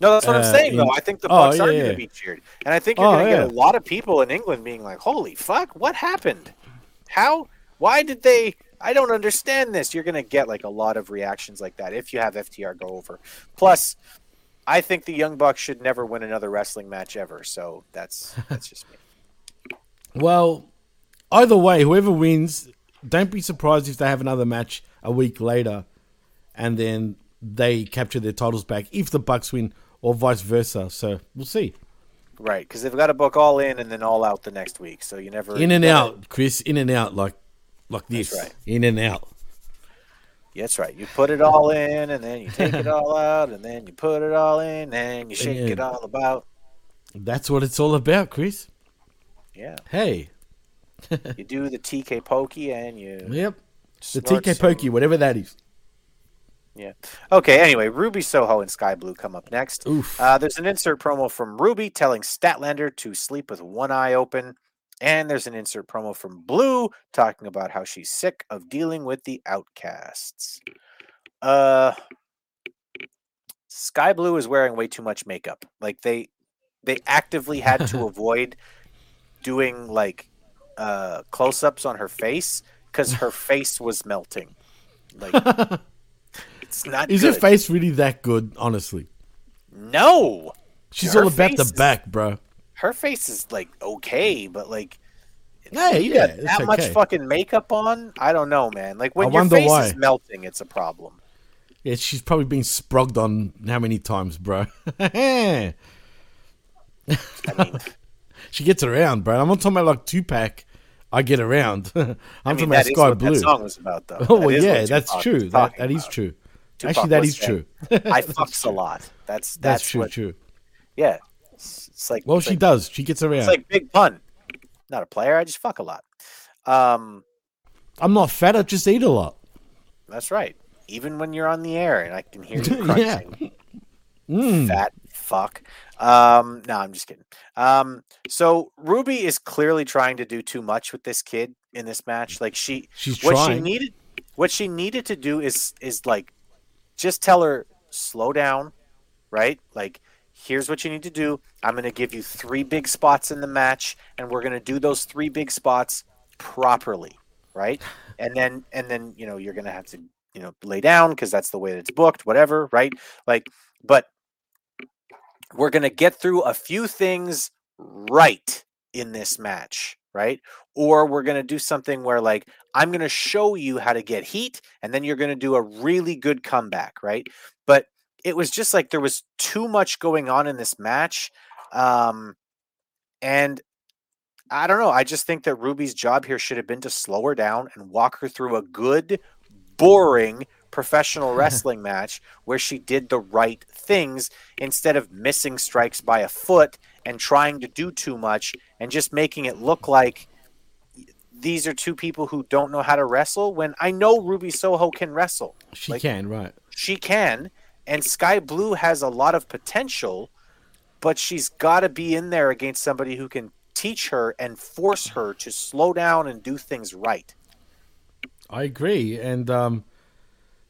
No, that's what
Uh,
I'm saying
in-
though. I think the
Oh,
Bucks
yeah,
are
yeah.
going to be cheered, and I think you're
Oh,
going to
yeah.
get a lot of people in England being like, "Holy fuck! What happened? How? Why did they? I don't understand this." You're going to get like a lot of reactions like that if you have FTR go over. Plus, I think the Young Bucks should never win another wrestling match ever. So that's that's just me.
Well, either way, whoever wins, don't be surprised if they have another match a week later, and then they capture their titles back if the Bucks win, or vice versa. So we'll see.
Right, because they've got to book all in and then all out the next week. So you never
In and out, Chris. In and out, like like this.
right.
In and out.
Yeah, That's right. You put it all in and then you take it all out and then you put it all in and you shake
Yeah.
it all about.
That's what it's all about, Chris.
Yeah.
Hey.
you do the TK pokey and you.
Yep. The TK Pokey, whatever that is.
Yeah. Okay. Anyway, Ruby Soho and Sky Blue come up next. Uh, there's an insert promo from Ruby telling Statlander to sleep with one eye open, and there's an insert promo from Blue talking about how she's sick of dealing with the outcasts. Uh, Sky Blue is wearing way too much makeup. Like they, they actively had to avoid doing like uh, close-ups on her face because her face was melting. Like. It's not.
Is
good.
her face really that good, honestly?
No.
She's
Her
all about the
is-
back, bro.
Her face is like okay, but like.
Hey,
you
yeah,
got that much fucking makeup on. I don't know, man. Like when
I
your face
why.
is melting, it's a problem.
Yeah, she's probably been sprogged on how many times, bro? she gets around, bro. I'm not talking about like Tupac. I get around. I'm
I mean,
talking about Sky
what
Blue.
that song was about, though.
Oh, well, yeah, that's true. That, that is true.
Tupac
Actually, that
saying,
true.
I fucks a lot. That's that's,
That's true,
what,
true.
Yeah, it's, it's like
Well,
it's
she
like-
does. She gets around.
It's like big pun. Not a player. I just fuck a lot. Um,
I'm not fat. I just eat a lot.
that's right. Even when you're on the air and I can hear you
Yeah.
crunching.
Mm.
Fat fuck. Um, no, I'm just kidding. Um, so Ruby is clearly trying to do too much with this kid in this match. Like she,
She's
what she needed, what she needed to do is is like, just tell her slow down, right? Like, here's what you need to do. I'm going to give you three big spots in the match, and we're going to do those three big spots properly, right? And then and then you know you're going to have to you know lay down because that's the way that it's booked, whatever, right? Like, but we're going to get through a few things right in this match, right? Or we're going to do something where, like, I'm going to show you how to get heat, and then you're going to do a really good comeback, right? But it was just like there was too much going on in this match. Um, and I don't know. I just think that Ruby's job here should have been to slow her down and walk her through a good, boring professional wrestling match where she did the right things instead of missing strikes by a foot and trying to do too much and just making it look like these are two people who don't know how to wrestle when I know Ruby Soho can wrestle.
She
Like,
can, right?
She can. And Sky Blue has a lot of potential, but she's got to be in there against somebody who can teach her and force her to slow down and do things right.
I agree, and um,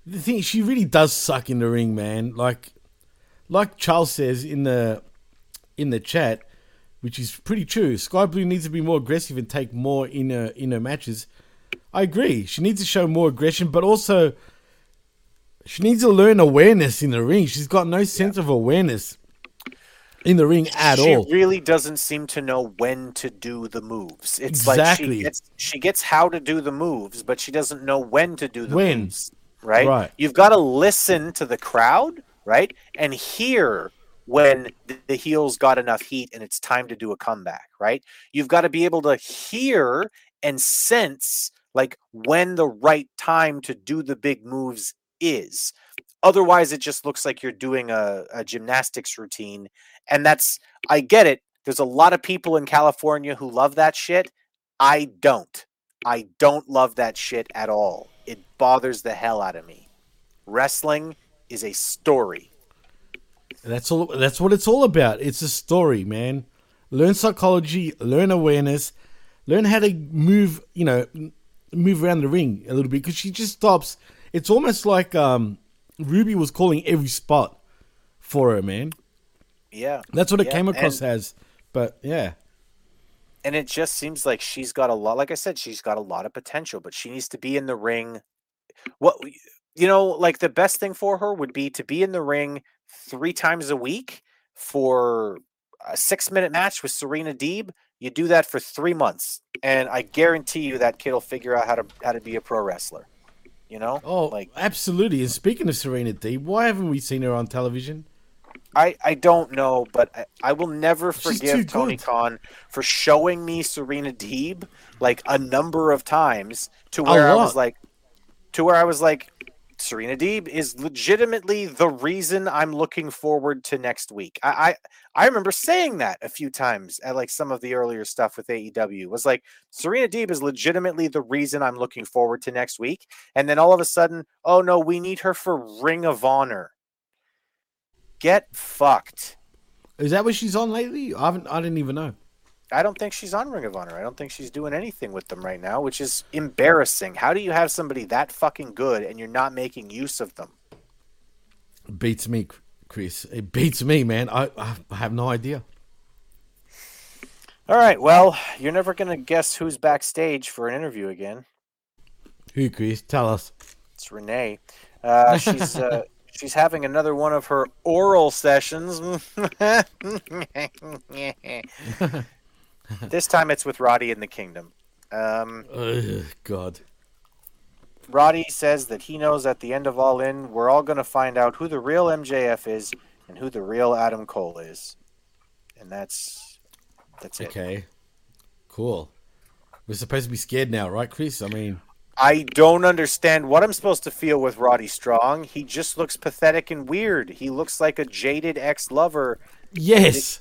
the thing she really does suck in the ring, man. Like, like Charles says in the in the chat, which is pretty true. Sky Blue needs to be more aggressive and take more in her in her matches. I agree. She needs to show more aggression, but also she needs to learn awareness in the ring. She's got no sense of awareness in the ring at
she
all.
She really doesn't seem to know when to do the moves. It's like
Exactly.
she gets she gets how to do the moves, but she doesn't know when to do the
When.
moves. Right?
Right.
You've got to listen to the crowd, right? And hear when the- heels got enough heat and it's time to do a comeback, right? You've got to be able to hear and sense like when the right time to do the big moves is. Otherwise, it just looks like you're doing a, a gymnastics routine. And that's, I get it. There's a lot of people in California who love that shit. I don't. I don't love that shit at all. It bothers the hell out of me. Wrestling is a story.
That's all. That's what it's all about. It's a story, man. Learn psychology, learn awareness, learn how to move. You know, move around the ring a little bit because she just stops. It's almost like um, Ruby was calling every spot for her, man.
Yeah.
That's what it
Yeah,
came across
and-
as. But yeah,
and it just seems like she's got a lot like i said she's got a lot of potential but she needs to be in the ring what you know like the best thing for her would be to be in the ring three times a week for a six minute match with serena deeb You do that for three months, and I guarantee you that kid will figure out how to how to be a pro wrestler. You know?
Oh, like absolutely. And speaking of Serena Deeb, why haven't we seen her on television?
I, I don't know, but I, I will never forgive Tony
good.
Khan for showing me Serena Deeb like a number of times to where I was like, to where I was like, Serena Deeb is legitimately the reason I'm looking forward to next week. I, I I remember saying that a few times at like some of the earlier stuff with AEW was like Serena Deeb is legitimately the reason I'm looking forward to next week. And then all of a sudden, oh no, we need her for Ring of Honor. Get fucked.
Is that what she's on lately? I haven't. I didn't even know.
I don't think she's on Ring of Honor. I don't think she's doing anything with them right now, which is embarrassing. How do you have somebody that fucking good and you're not making use of them?
Beats me, Chris. It beats me, man. I I have no idea.
All right, well, you're never going to guess who's backstage for an interview again.
Who, Chris? Tell us.
It's Renee. Uh, she's uh, she's having another one of her oral sessions. this time it's with Roddy in the Kingdom. Um,
Ugh, God.
Roddy says that he knows at the end of All In, we're all going to find out who the real MJF is and who the real Adam Cole is, and that's that's it.
Okay. Cool. We're supposed to be scared now, right, Chris? I mean,
I don't understand what I'm supposed to feel with Roddy Strong. He just looks pathetic and weird. He looks like a jaded ex-lover.
yes.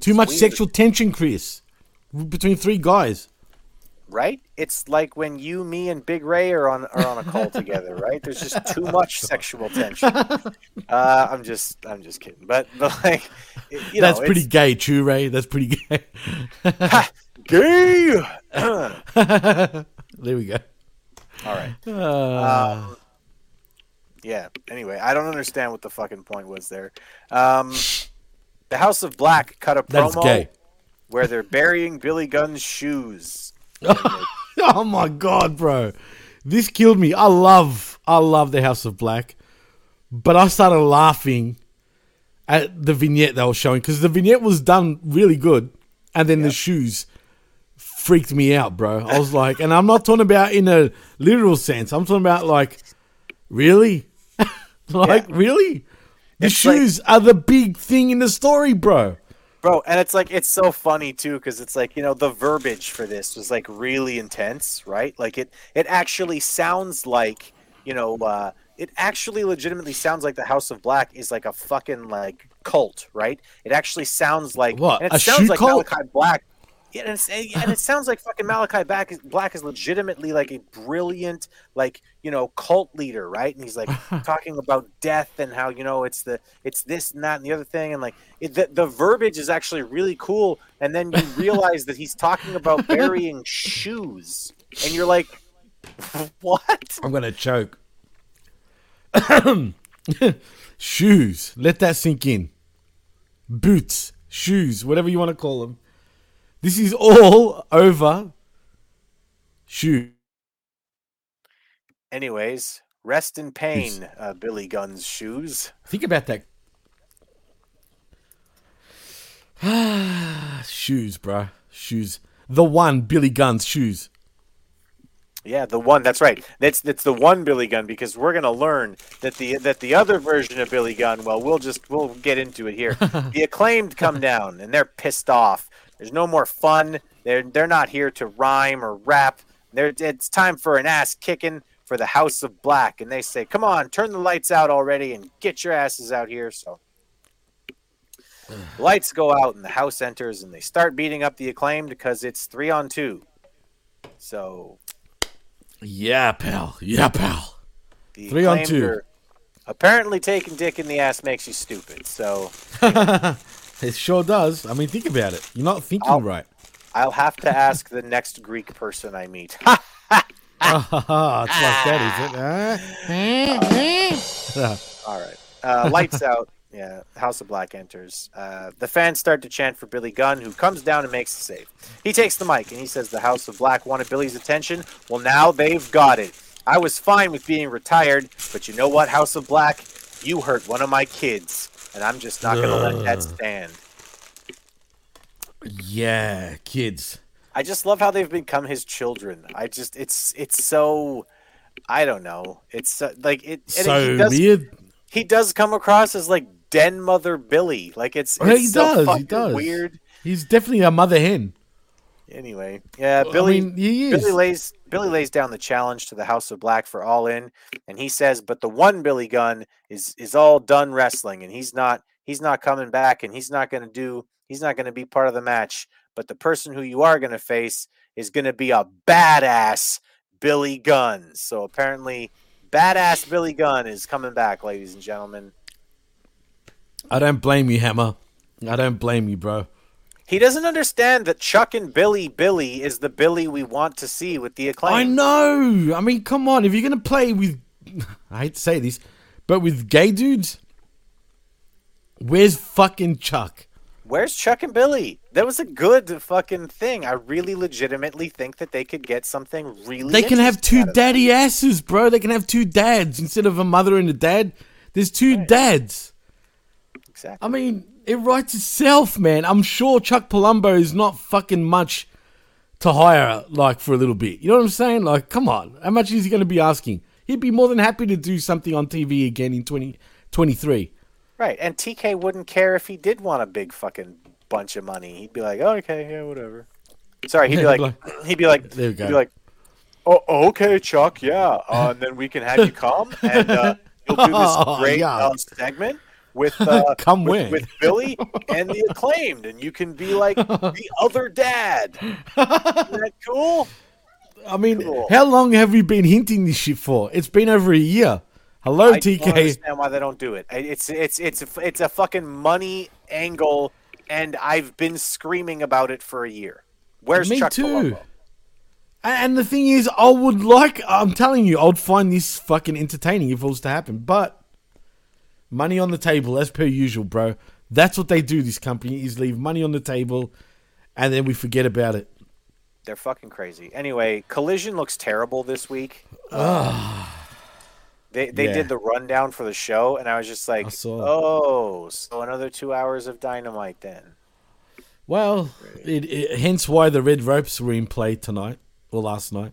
Too much
weird.
sexual tension, Chris, between three guys.
right? It's like when you, me, and Big Ray are on are on a call together, right? There's just too much sexual tension. Uh, I'm just I'm just kidding, but but like you
That's
know,
pretty
it's-
gay, too, Ray. That's pretty gay.
gay.
there we go.
All right.
Uh,
Um, yeah. Anyway, I don't understand what the fucking point was there. Um, the House of Black cut a promo where they're burying Billy Gunn's shoes.
oh my god, bro. This killed me. I love I love the House of Black. But I started laughing at the vignette they were showing because the vignette was done really good. And then the shoes freaked me out, bro. I was like, and I'm not talking about in a literal sense. I'm talking about like, really? like, really? The
It's like-
shoes are the big thing in the story, bro.
Bro, and it's like it's so funny too because it's like you know the verbiage for this was like really intense, right? Like it it actually sounds like you know uh, it actually legitimately sounds like the House of Black is like a fucking like cult, right? It actually sounds like
What,
And it
a
sounds like
cult?
Malachi Black. Yeah, and, it's, and it sounds like fucking Malachi Black is, Black is legitimately like a brilliant, like you know, cult leader, right? And he's like talking about death and how you know it's the it's this and that and the other thing, and like it, the the verbiage is actually really cool. And then you realize that he's talking about burying shoes, and you're like, what?
I'm gonna choke. shoes. Let that sink in. Boots, shoes, whatever you want to call them. This is all over shoe.
Anyways, rest in pain, uh, Billy Gunn's shoes.
Think about that. shoes, bruh. Shoes. The one Billy Gunn's shoes.
Yeah, the one. That's right. That's that's the one Billy Gunn because we're gonna learn that the that the other version of Billy Gunn. Well, we'll just we'll get into it here. the acclaimed come down and they're pissed off. There's no more fun. They're they're not here to rhyme or rap. They're, it's time for an ass kicking for the House of Black, and they say, "Come on, turn the lights out already and get your asses out here." So. Lights go out and the house enters and they start beating up the acclaimed because it's three on two. So
Yeah, pal. Yeah, pal.
the
Three on two.
Apparently, taking dick in the ass makes you stupid. So
It sure does. I mean, think about it. You're not thinking
I'll-
right.
I'll have to ask the next Greek person I meet.
it's like that, is it? Huh?
All right. Uh, lights out. Yeah, House of Black enters. Uh, the fans start to chant for Billy Gunn, who comes down and makes the save. He takes the mic and he says the House of Black wanted Billy's attention. Well, now they've got it. I was fine with being retired, but you know what, House of Black? You hurt one of my kids, and I'm just not going to let that stand.
Yeah, kids.
I just love how they've become his children. I just it's it's so I don't know. It's so, like it.
So
he does,
weird.
He does come across as like den mother Billy. Like it's,
Yeah, he
so
does. He does.
weird.
He's definitely a mother hen.
Anyway, yeah,
I
Billy.
mean, he is.
Billy lays Billy lays down the challenge to the House of Black for All In, and he says, "But the one Billy Gunn is is all done wrestling, and he's not he's not coming back, and he's not going to do he's not going to be part of the match. But the person who you are going to face is going to be a badass Billy Gunn. So apparently, badass Billy Gunn is coming back, ladies and gentlemen.
I don't blame you, Hammer. I don't blame you, bro.
He doesn't understand that Chuck and Billy Billy is the Billy we want to see with the acclaim.
I know. I mean, come on. If you're gonna play with, I hate to say this, but with gay dudes, where's fucking Chuck?
Where's Chuck and Billy? That was a good fucking thing. I really legitimately think that they could get something really.
They can have two
out of that.
daddy asses, bro. They can have two dads instead of a mother and a dad. There's two dads.
Exactly.
I mean, it writes itself, man. I'm sure Chuck Palumbo is not fucking much to hire, like for a little bit. You know what I'm saying? Like, come on, how much is he going to be asking? He'd be more than happy to do something on TV again in 2023.
Right, and TK wouldn't care if he did want a big fucking bunch of money. He'd be like, oh, "Okay, yeah, whatever." Sorry, he'd be like,
he'd be
like,
There you
he'd be like, "Oh, okay, Chuck, yeah," uh, and then we can have you come and uh, you'll do this great
Yeah.
uh, segment with uh,
Come
with, with Billy and the acclaimed, and you can be like the other dad. Isn't that cool?
I mean,
Cool.
how long have we been hinting this shit for? It's been over a year. Hello,
I
TK.
understand why they don't do it. It's it's it's a, it's a fucking money angle, and I've been screaming about it for a year. Where's
Me
Chuck
too.
Palumbo?
And the thing is, I would like, I'm telling you, I'd find this fucking entertaining if it was to happen. But money on the table, as per usual, bro. That's what they do, this company, is leave money on the table and then we forget about it.
They're fucking crazy. Anyway, Collision looks terrible this week. They they
Yeah.
did the rundown for the show, and I was just like, oh, so another two hours of dynamite then.
Well, it, it, hence why the red ropes were in play tonight or last night.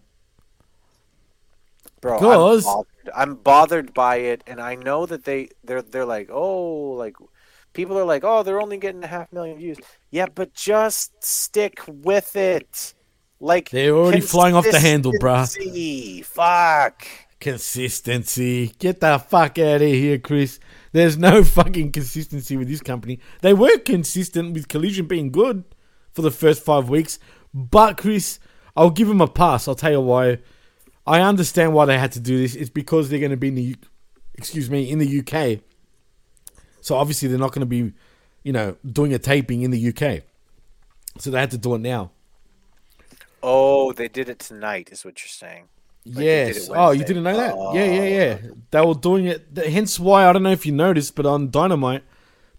Bro,
Because-.
I'm bothered by it, and I know that they they're they're like, oh, like people are like, oh, they're only getting a half million views. Yeah, but just stick with it. Like
They're already flying off the handle, bruh.
Fuck.
Consistency. Get the fuck out of here, Chris. There's no fucking consistency with this company. They were consistent with Collision being good for the first five weeks, but Chris, I'll give them a pass. I'll tell you why. I understand why they had to do this. It's because they're going to be in the, U- excuse me, in the UK. So obviously they're not going to be, you know, doing a taping in the UK. So they had to do it now.
Oh, they did it tonight, is what you're saying. Like,
yes. Oh, you didn't know that? Yeah, yeah, oh. yeah. They were doing it. Hence why I don't know if you noticed, but on Dynamite,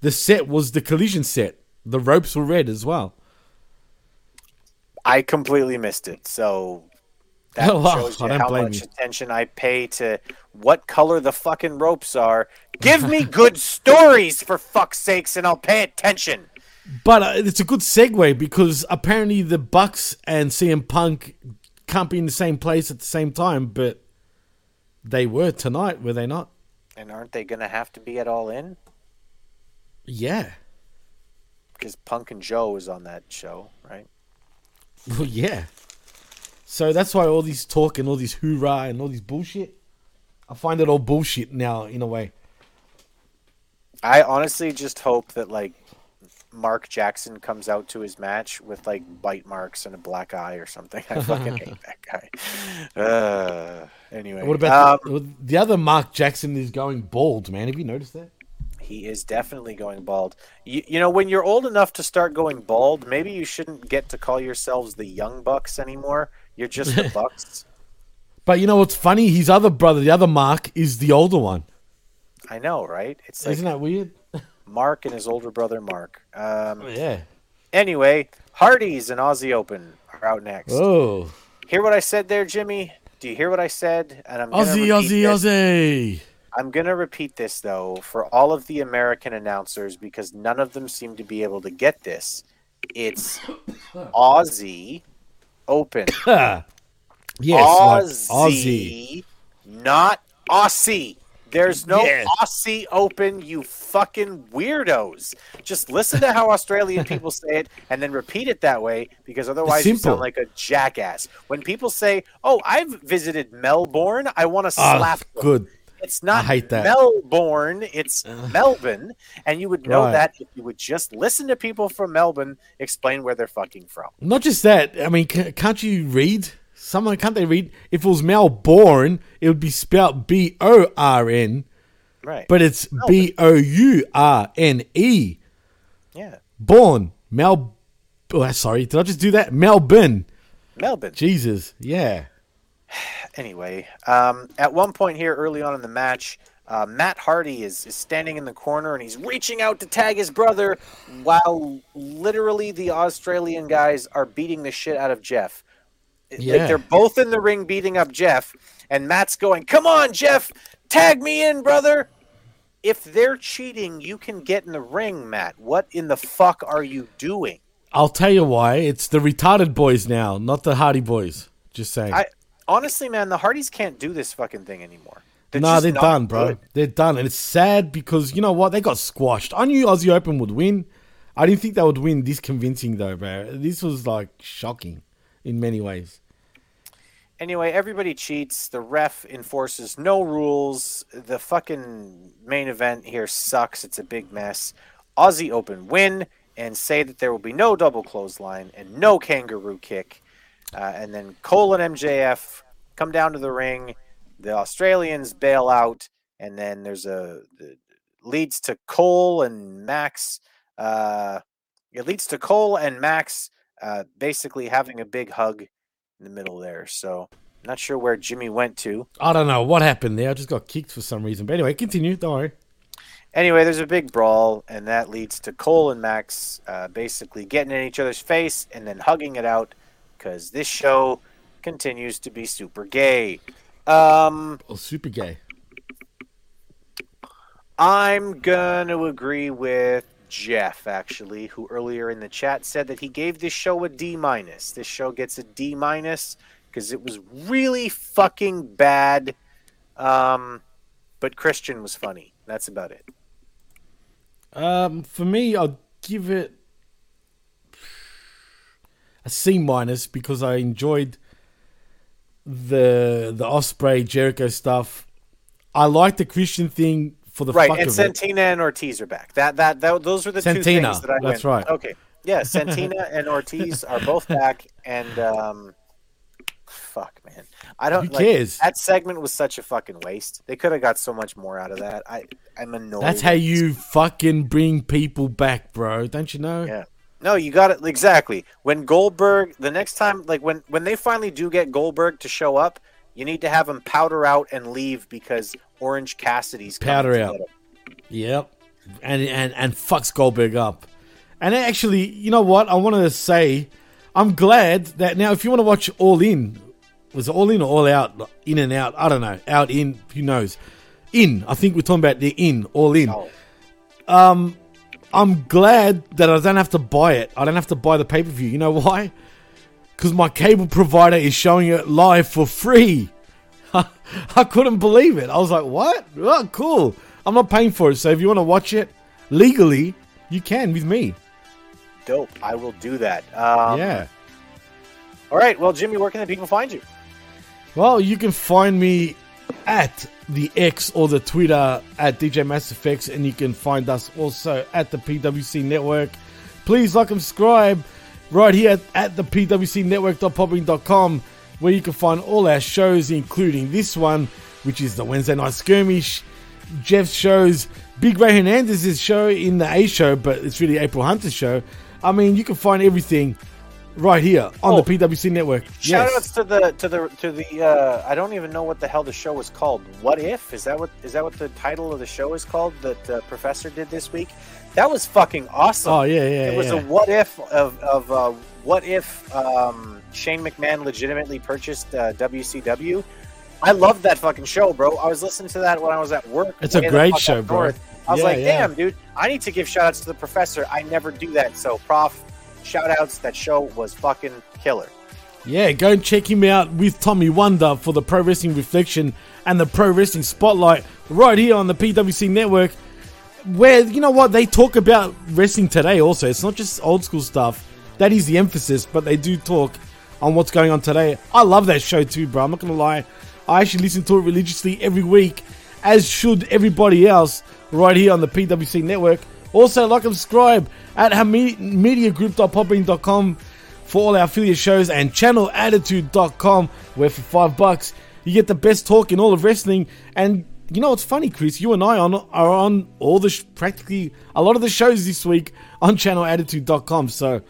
the set was the collision set. The ropes were red as well.
I completely missed it. So that
Oh, wow.
shows you how much
you.
attention I pay to what color the fucking ropes are. Give me good stories for fuck's sakes, and I'll pay attention.
But uh, it's a good segue because apparently the Bucks and CM Punk can't be in the same place at the same time, but they were tonight, were they not?
And aren't they gonna have to be at all in?
Yeah.
Because Punk and Joe is on that show, right?
Well, yeah. So that's why all this talk and all this hoorah and all this bullshit. I find it all bullshit now in a way.
I honestly just hope that like Mark Jackson comes out to his match with like bite marks and a black eye or something. I fucking hate that guy. Uh, anyway,
What about
um,
the, the other Mark Jackson is going bald, man? Have you noticed that?
He is definitely going bald. You, you know, when you're old enough to start going bald, maybe you shouldn't get to call yourselves the Young Bucks anymore. You're just the Bucks.
But you know what's funny? His other brother, the other Mark, is the older one.
I know, right? It's like
Isn't that weird?
Mark and his older brother Mark. Um,
yeah.
Anyway, Hardy's and Aussie Open are out next.
Oh.
Hear what I said there, Jimmy? Do you hear what I said? And I'm gonna
Aussie, Aussie,
this.
Aussie.
I'm going to repeat this, though, for all of the American announcers because none of them seem to be able to get this. It's Aussie Open.
yes, like
Aussie,
Aussie.
not Aussie. There's no
Yeah.
Aussie Open, you fucking weirdos. Just listen to how Australian people say it and then repeat it that way because otherwise you sound like a jackass. When people say, Oh, I've visited Melbourne, I want to
Ah,
slap
good.
It's not
I hate that.
Melbourne, it's Melbourne. And you would know
Right.
that if you would just listen to people from Melbourne explain where they're fucking from.
Not just that. I mean, can't you read? Someone can't they read? If it was Melbourne, it would be spelled B O R N,
Right.
but it's B O U R N E.
Yeah.
Born Mel. Oh, sorry, did I just do that? Melbourne.
Melbourne.
Jesus, yeah.
Anyway, um, at one point here early on in the match, uh, Matt Hardy is, is standing in the corner and he's reaching out to tag his brother while literally the Australian guys are beating the shit out of Jeff.
Yeah.
Like they're both in the ring beating up Jeff, and Matt's going, Come on, Jeff, tag me in, brother. If they're cheating, you can get in the ring, Matt. What in the fuck are you doing?
I'll tell you why. It's the retarded boys now, not the Hardy boys. Just saying.
I honestly, man, the Hardys can't do this fucking thing anymore. They're
nah, they're done, bro.
good.
They're done, and it's sad because you know what? They got squashed. I knew Aussie Open would win. I didn't think they would win this convincing though, bro. This was like shocking in many ways.
Anyway, everybody cheats. The ref enforces no rules. The fucking main event here sucks. It's a big mess. Aussie Open win and say that there will be no double clothesline and no kangaroo kick. Uh, and then Cole and MJF come down to the ring. The Australians bail out, and then there's a the, leads to Cole and Max. Uh, it leads to Cole and Max uh, basically having a big hug in the middle there. So I'm not sure where Jimmy went to.
I don't know what happened there. I just got kicked for some reason. But anyway, continue. Don't worry.
Anyway, there's a big brawl, and that leads to Cole and Max uh, basically getting in each other's face and then hugging it out because this show continues to be super gay. Um,
Oh, super gay.
I'm gonna agree with Jeff actually, who earlier in the chat said that he gave this show a D minus. This show gets a D minus because it was really fucking bad. Um, but Christian was funny. That's about it.
Um, for me, I'll give it a C minus because I enjoyed the the Ospreay Jericho stuff. I like the Christian thing for the
right,
fuck
and
of it.
Santana and Ortiz are back. That that, that those were the two things that I
that's
went.
right.
Okay, yeah, Santana and Ortiz are both back, and um, fuck, man, I don't.
Who
like,
cares?
That segment was such a fucking waste. They could have got so much more out of that. I I'm annoyed.
That's how you fucking bring people back, bro. Don't you know?
Yeah. No, you got it exactly. When Goldberg, the next time, like when when they finally do get Goldberg to show up, you need to have him powder out and leave because Orange Cassidy's
Powder out. Yep. And and and fucks Goldberg up. And actually, you know what? I want to say, I'm glad that now if you want to watch All In, was it All In or All Out? In and out. I don't know. Out in. Who knows? In. I think we're talking about the in. All in. Um, I'm glad that I don't have to buy it. I don't have to buy the pay per view. You know why? Because my cable provider is showing it live for free. I couldn't believe it. I was like, what? Oh, cool. I'm not paying for it. So if you want to watch it legally, you can with me.
Dope. I will do that. Um,
yeah.
All right. Well, Jimmy, where can the people find you?
Well, you can find me at the X or the Twitter at DJ MassFX, and you can find us also at the PWC Network. Please like and subscribe right here at, the PWCNetwork.podbean.com, where you can find all our shows, including this one, which is the Wednesday Night Skirmish, Jeff's shows, Big Ray Hernandez's show in the A show, but it's really April Hunter's show. I mean, you can find everything right here on
Oh.
the PWC Network.
Shout
Yes.
outs to the to the to the uh, I don't even know what the hell the show was called. What if is that what is that what the title of the show is called that uh, Professor did this week? That was fucking awesome.
Oh, yeah, yeah,
It was
yeah.
a what if of of uh, what if um, Shane McMahon legitimately purchased uh, WCW. I loved that fucking show, bro. I was listening to that when I was at work.
It's a great show, bro.
north. I was
Yeah,
like,
yeah.
damn, dude, I need to give shout outs to the professor. I never do that. So, Prof, shout outs. That show was fucking killer.
Yeah, go and check him out with Tommy Wonder for the Pro Wrestling Reflection and the Pro Wrestling Spotlight right here on the PWC Network. Where, you know what, they talk about wrestling today also. It's not just old school stuff. That is the emphasis, but they do talk on what's going on today. I love that show too, bro. I'm not going to lie. I actually listen to it religiously every week, as should everybody else right here on the PWC Network. Also, like and subscribe at mediagroup.podbean.com for all our affiliate shows and channelattitude.com where for five bucks you get the best talk in all of wrestling. And you know what's funny chris? You and i on, are on all the sh- practically a lot of the shows this week on channelattitude.com so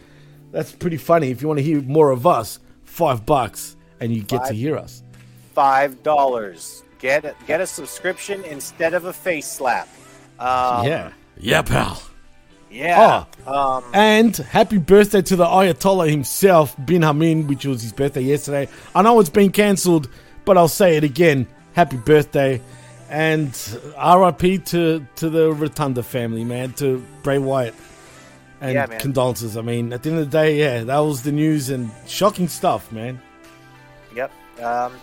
that's pretty funny. If you want to hear more of us five bucks and you get to hear us.
Five dollars. Get a, get a subscription instead of a face slap. Um,
yeah yeah pal
Yeah. Um,
And happy birthday to the Ayatollah himself, Bin Hamin, which was his birthday yesterday. I know it's been cancelled, but I'll say it again. Happy birthday. And RIP to, to the Rotunda family, man, to Bray Wyatt. And
Yeah,
condolences. I mean, at the end of the day, yeah, that was the news and shocking stuff, man.
Yep. Um,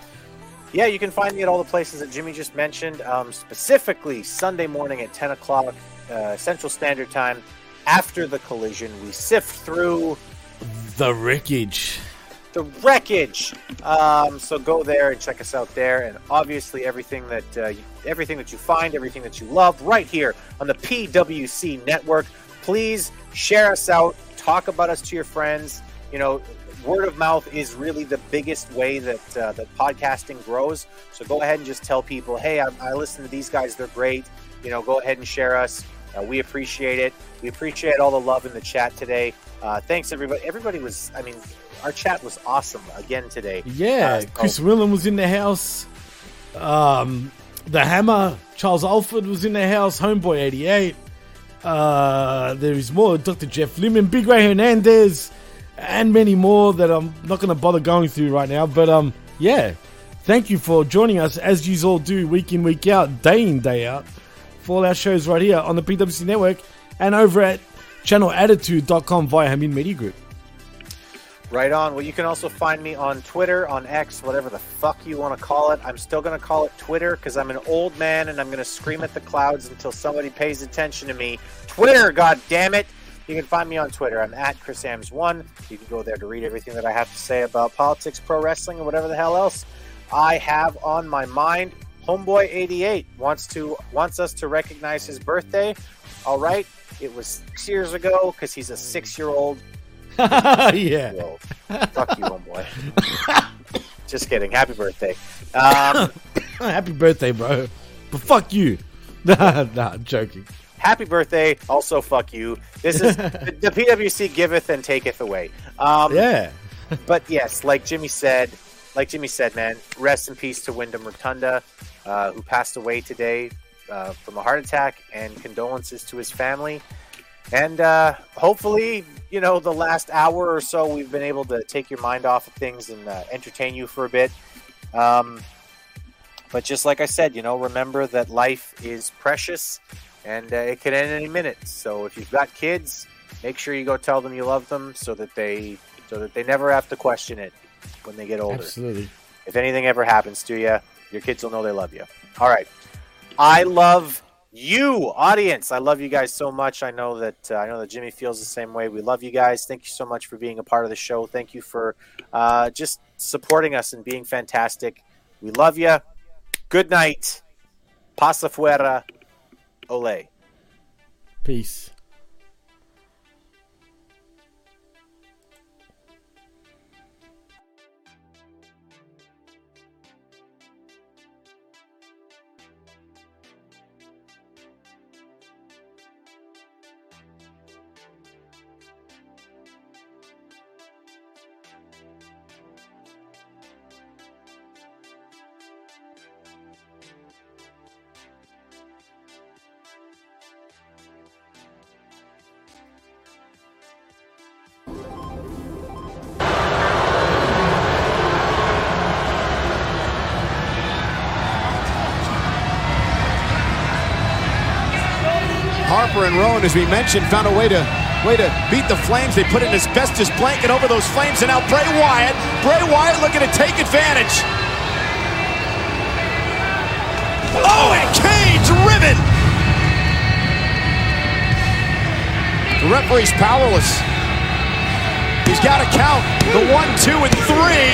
yeah, you can find me at all the places that Jimmy just mentioned. Um, specifically, Sunday morning at 10 o'clock uh, Central Standard Time. After the collision, we sift through
The wreckage.
the wreckage. Um, so go there and check us out there, and obviously everything that uh, you- everything that you find, everything that you love, right here on the PWC Network. Please share us out. Talk about us to your friends. You know, word of mouth is really the biggest way that uh, that podcasting grows. So go ahead and just tell people, hey, I, I listen to these guys. They're great. You know, go ahead and share us. Uh, we appreciate it. We appreciate all the love in the chat today. Uh, thanks, everybody. Everybody was, I mean, our chat was awesome again today.
Yeah,
Uh,
Chris Willen was in the house. Um, the Hammer, Charles Alford was in the house. Homeboy 88. Uh, there is more. Dr. Jeff Lippman, Big Ray Hernandez, and many more that I'm not going to bother going through right now. But um, yeah, thank you for joining us as you all do week in, week out, day in, day out, for all our shows right here on the PWC Network and over at channelattitude.com via Hamin Media Group.
Right on. Well, you can also find me on Twitter, on X, whatever the fuck you want to call it. I'm still going to call it Twitter because I'm an old man and I'm going to scream at the clouds until somebody pays attention to me. Twitter, god damn it! You can find me on Twitter. I'm at Chris Ambs1. You can go there to read everything that I have to say about politics, pro wrestling, and whatever the hell else I have on my mind. Homeboy88 wants to wants us to recognize his birthday. All right, it was six years ago because he's a six-year-old
yeah.
Fuck you, homeboy. Just kidding. Happy birthday. Um,
Happy birthday, bro. But fuck you. nah, nah, I'm joking.
happy birthday. Also, fuck you. This is the, the PWC giveth and taketh away. Um,
Yeah.
but yes, like Jimmy said, like Jimmy said, man, rest in peace to Wyndham Rotunda, uh, who passed away today uh, from a heart attack, and condolences to his family. And uh, hopefully, you know, the last hour or so, we've been able to take your mind off of things and uh, entertain you for a bit. Um, but just like I said, you know, remember that life is precious and uh, it can end any minute. So if you've got kids, make sure you go tell them you love them so that they so that they never have to question it when they get older.
Absolutely.
If anything ever happens to you, your kids will know they love you. All right. I love you, audience. I love you guys so much. I know that uh, I know that Jimmy feels the same way. We love you guys. Thank you so much for being a part of the show. Thank you for uh, just supporting us and being fantastic. We love you. Good night. Pasa fuera. Ole.
Peace.
As we mentioned, found a way to
way to beat the Flames. They put an asbestos blanket over those Flames, and now Bray Wyatt. Bray Wyatt looking to take advantage. Oh, and Kane's driven. The referee's powerless. He's got to count the one, two, and three.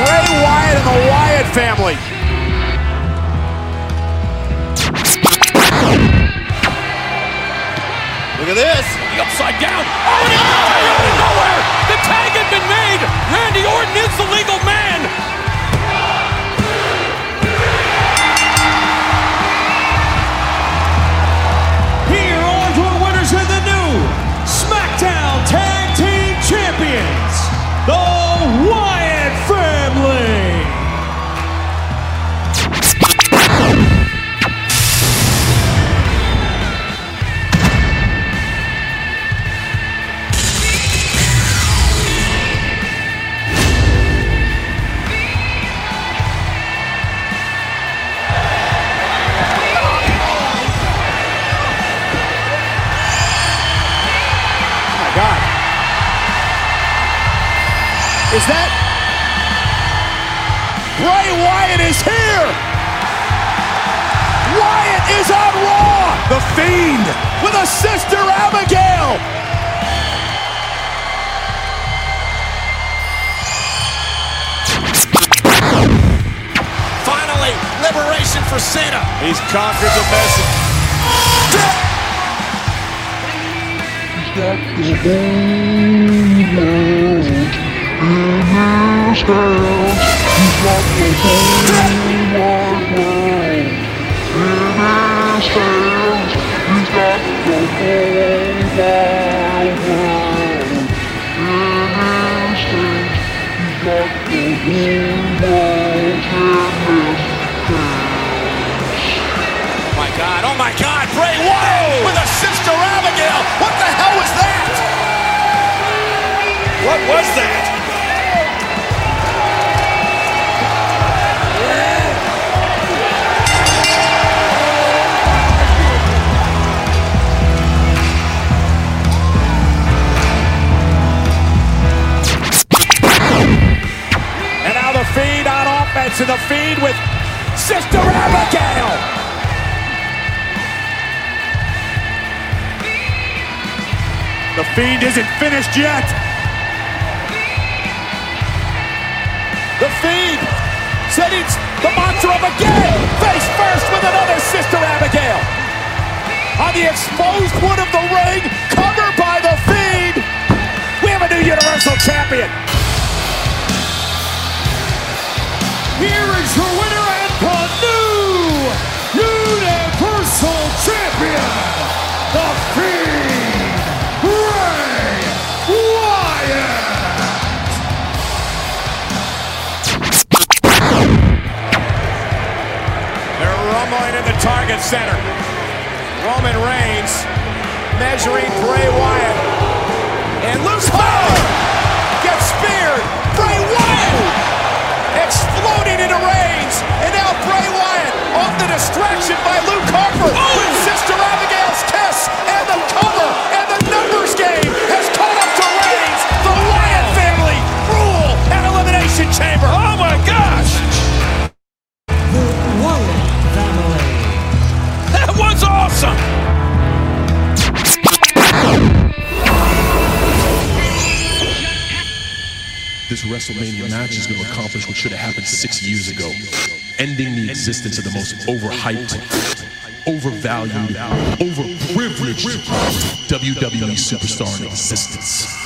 Bray Wyatt and the Wyatt family.
Look at this. The upside down. Oh, and it oh! out of nowhere. The tag had been made. Randy Orton is the legal man.
overhyped, overvalued, overprivileged WWE superstar in existence.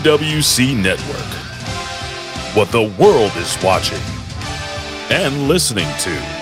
PWC Network. What the world is watching and listening to.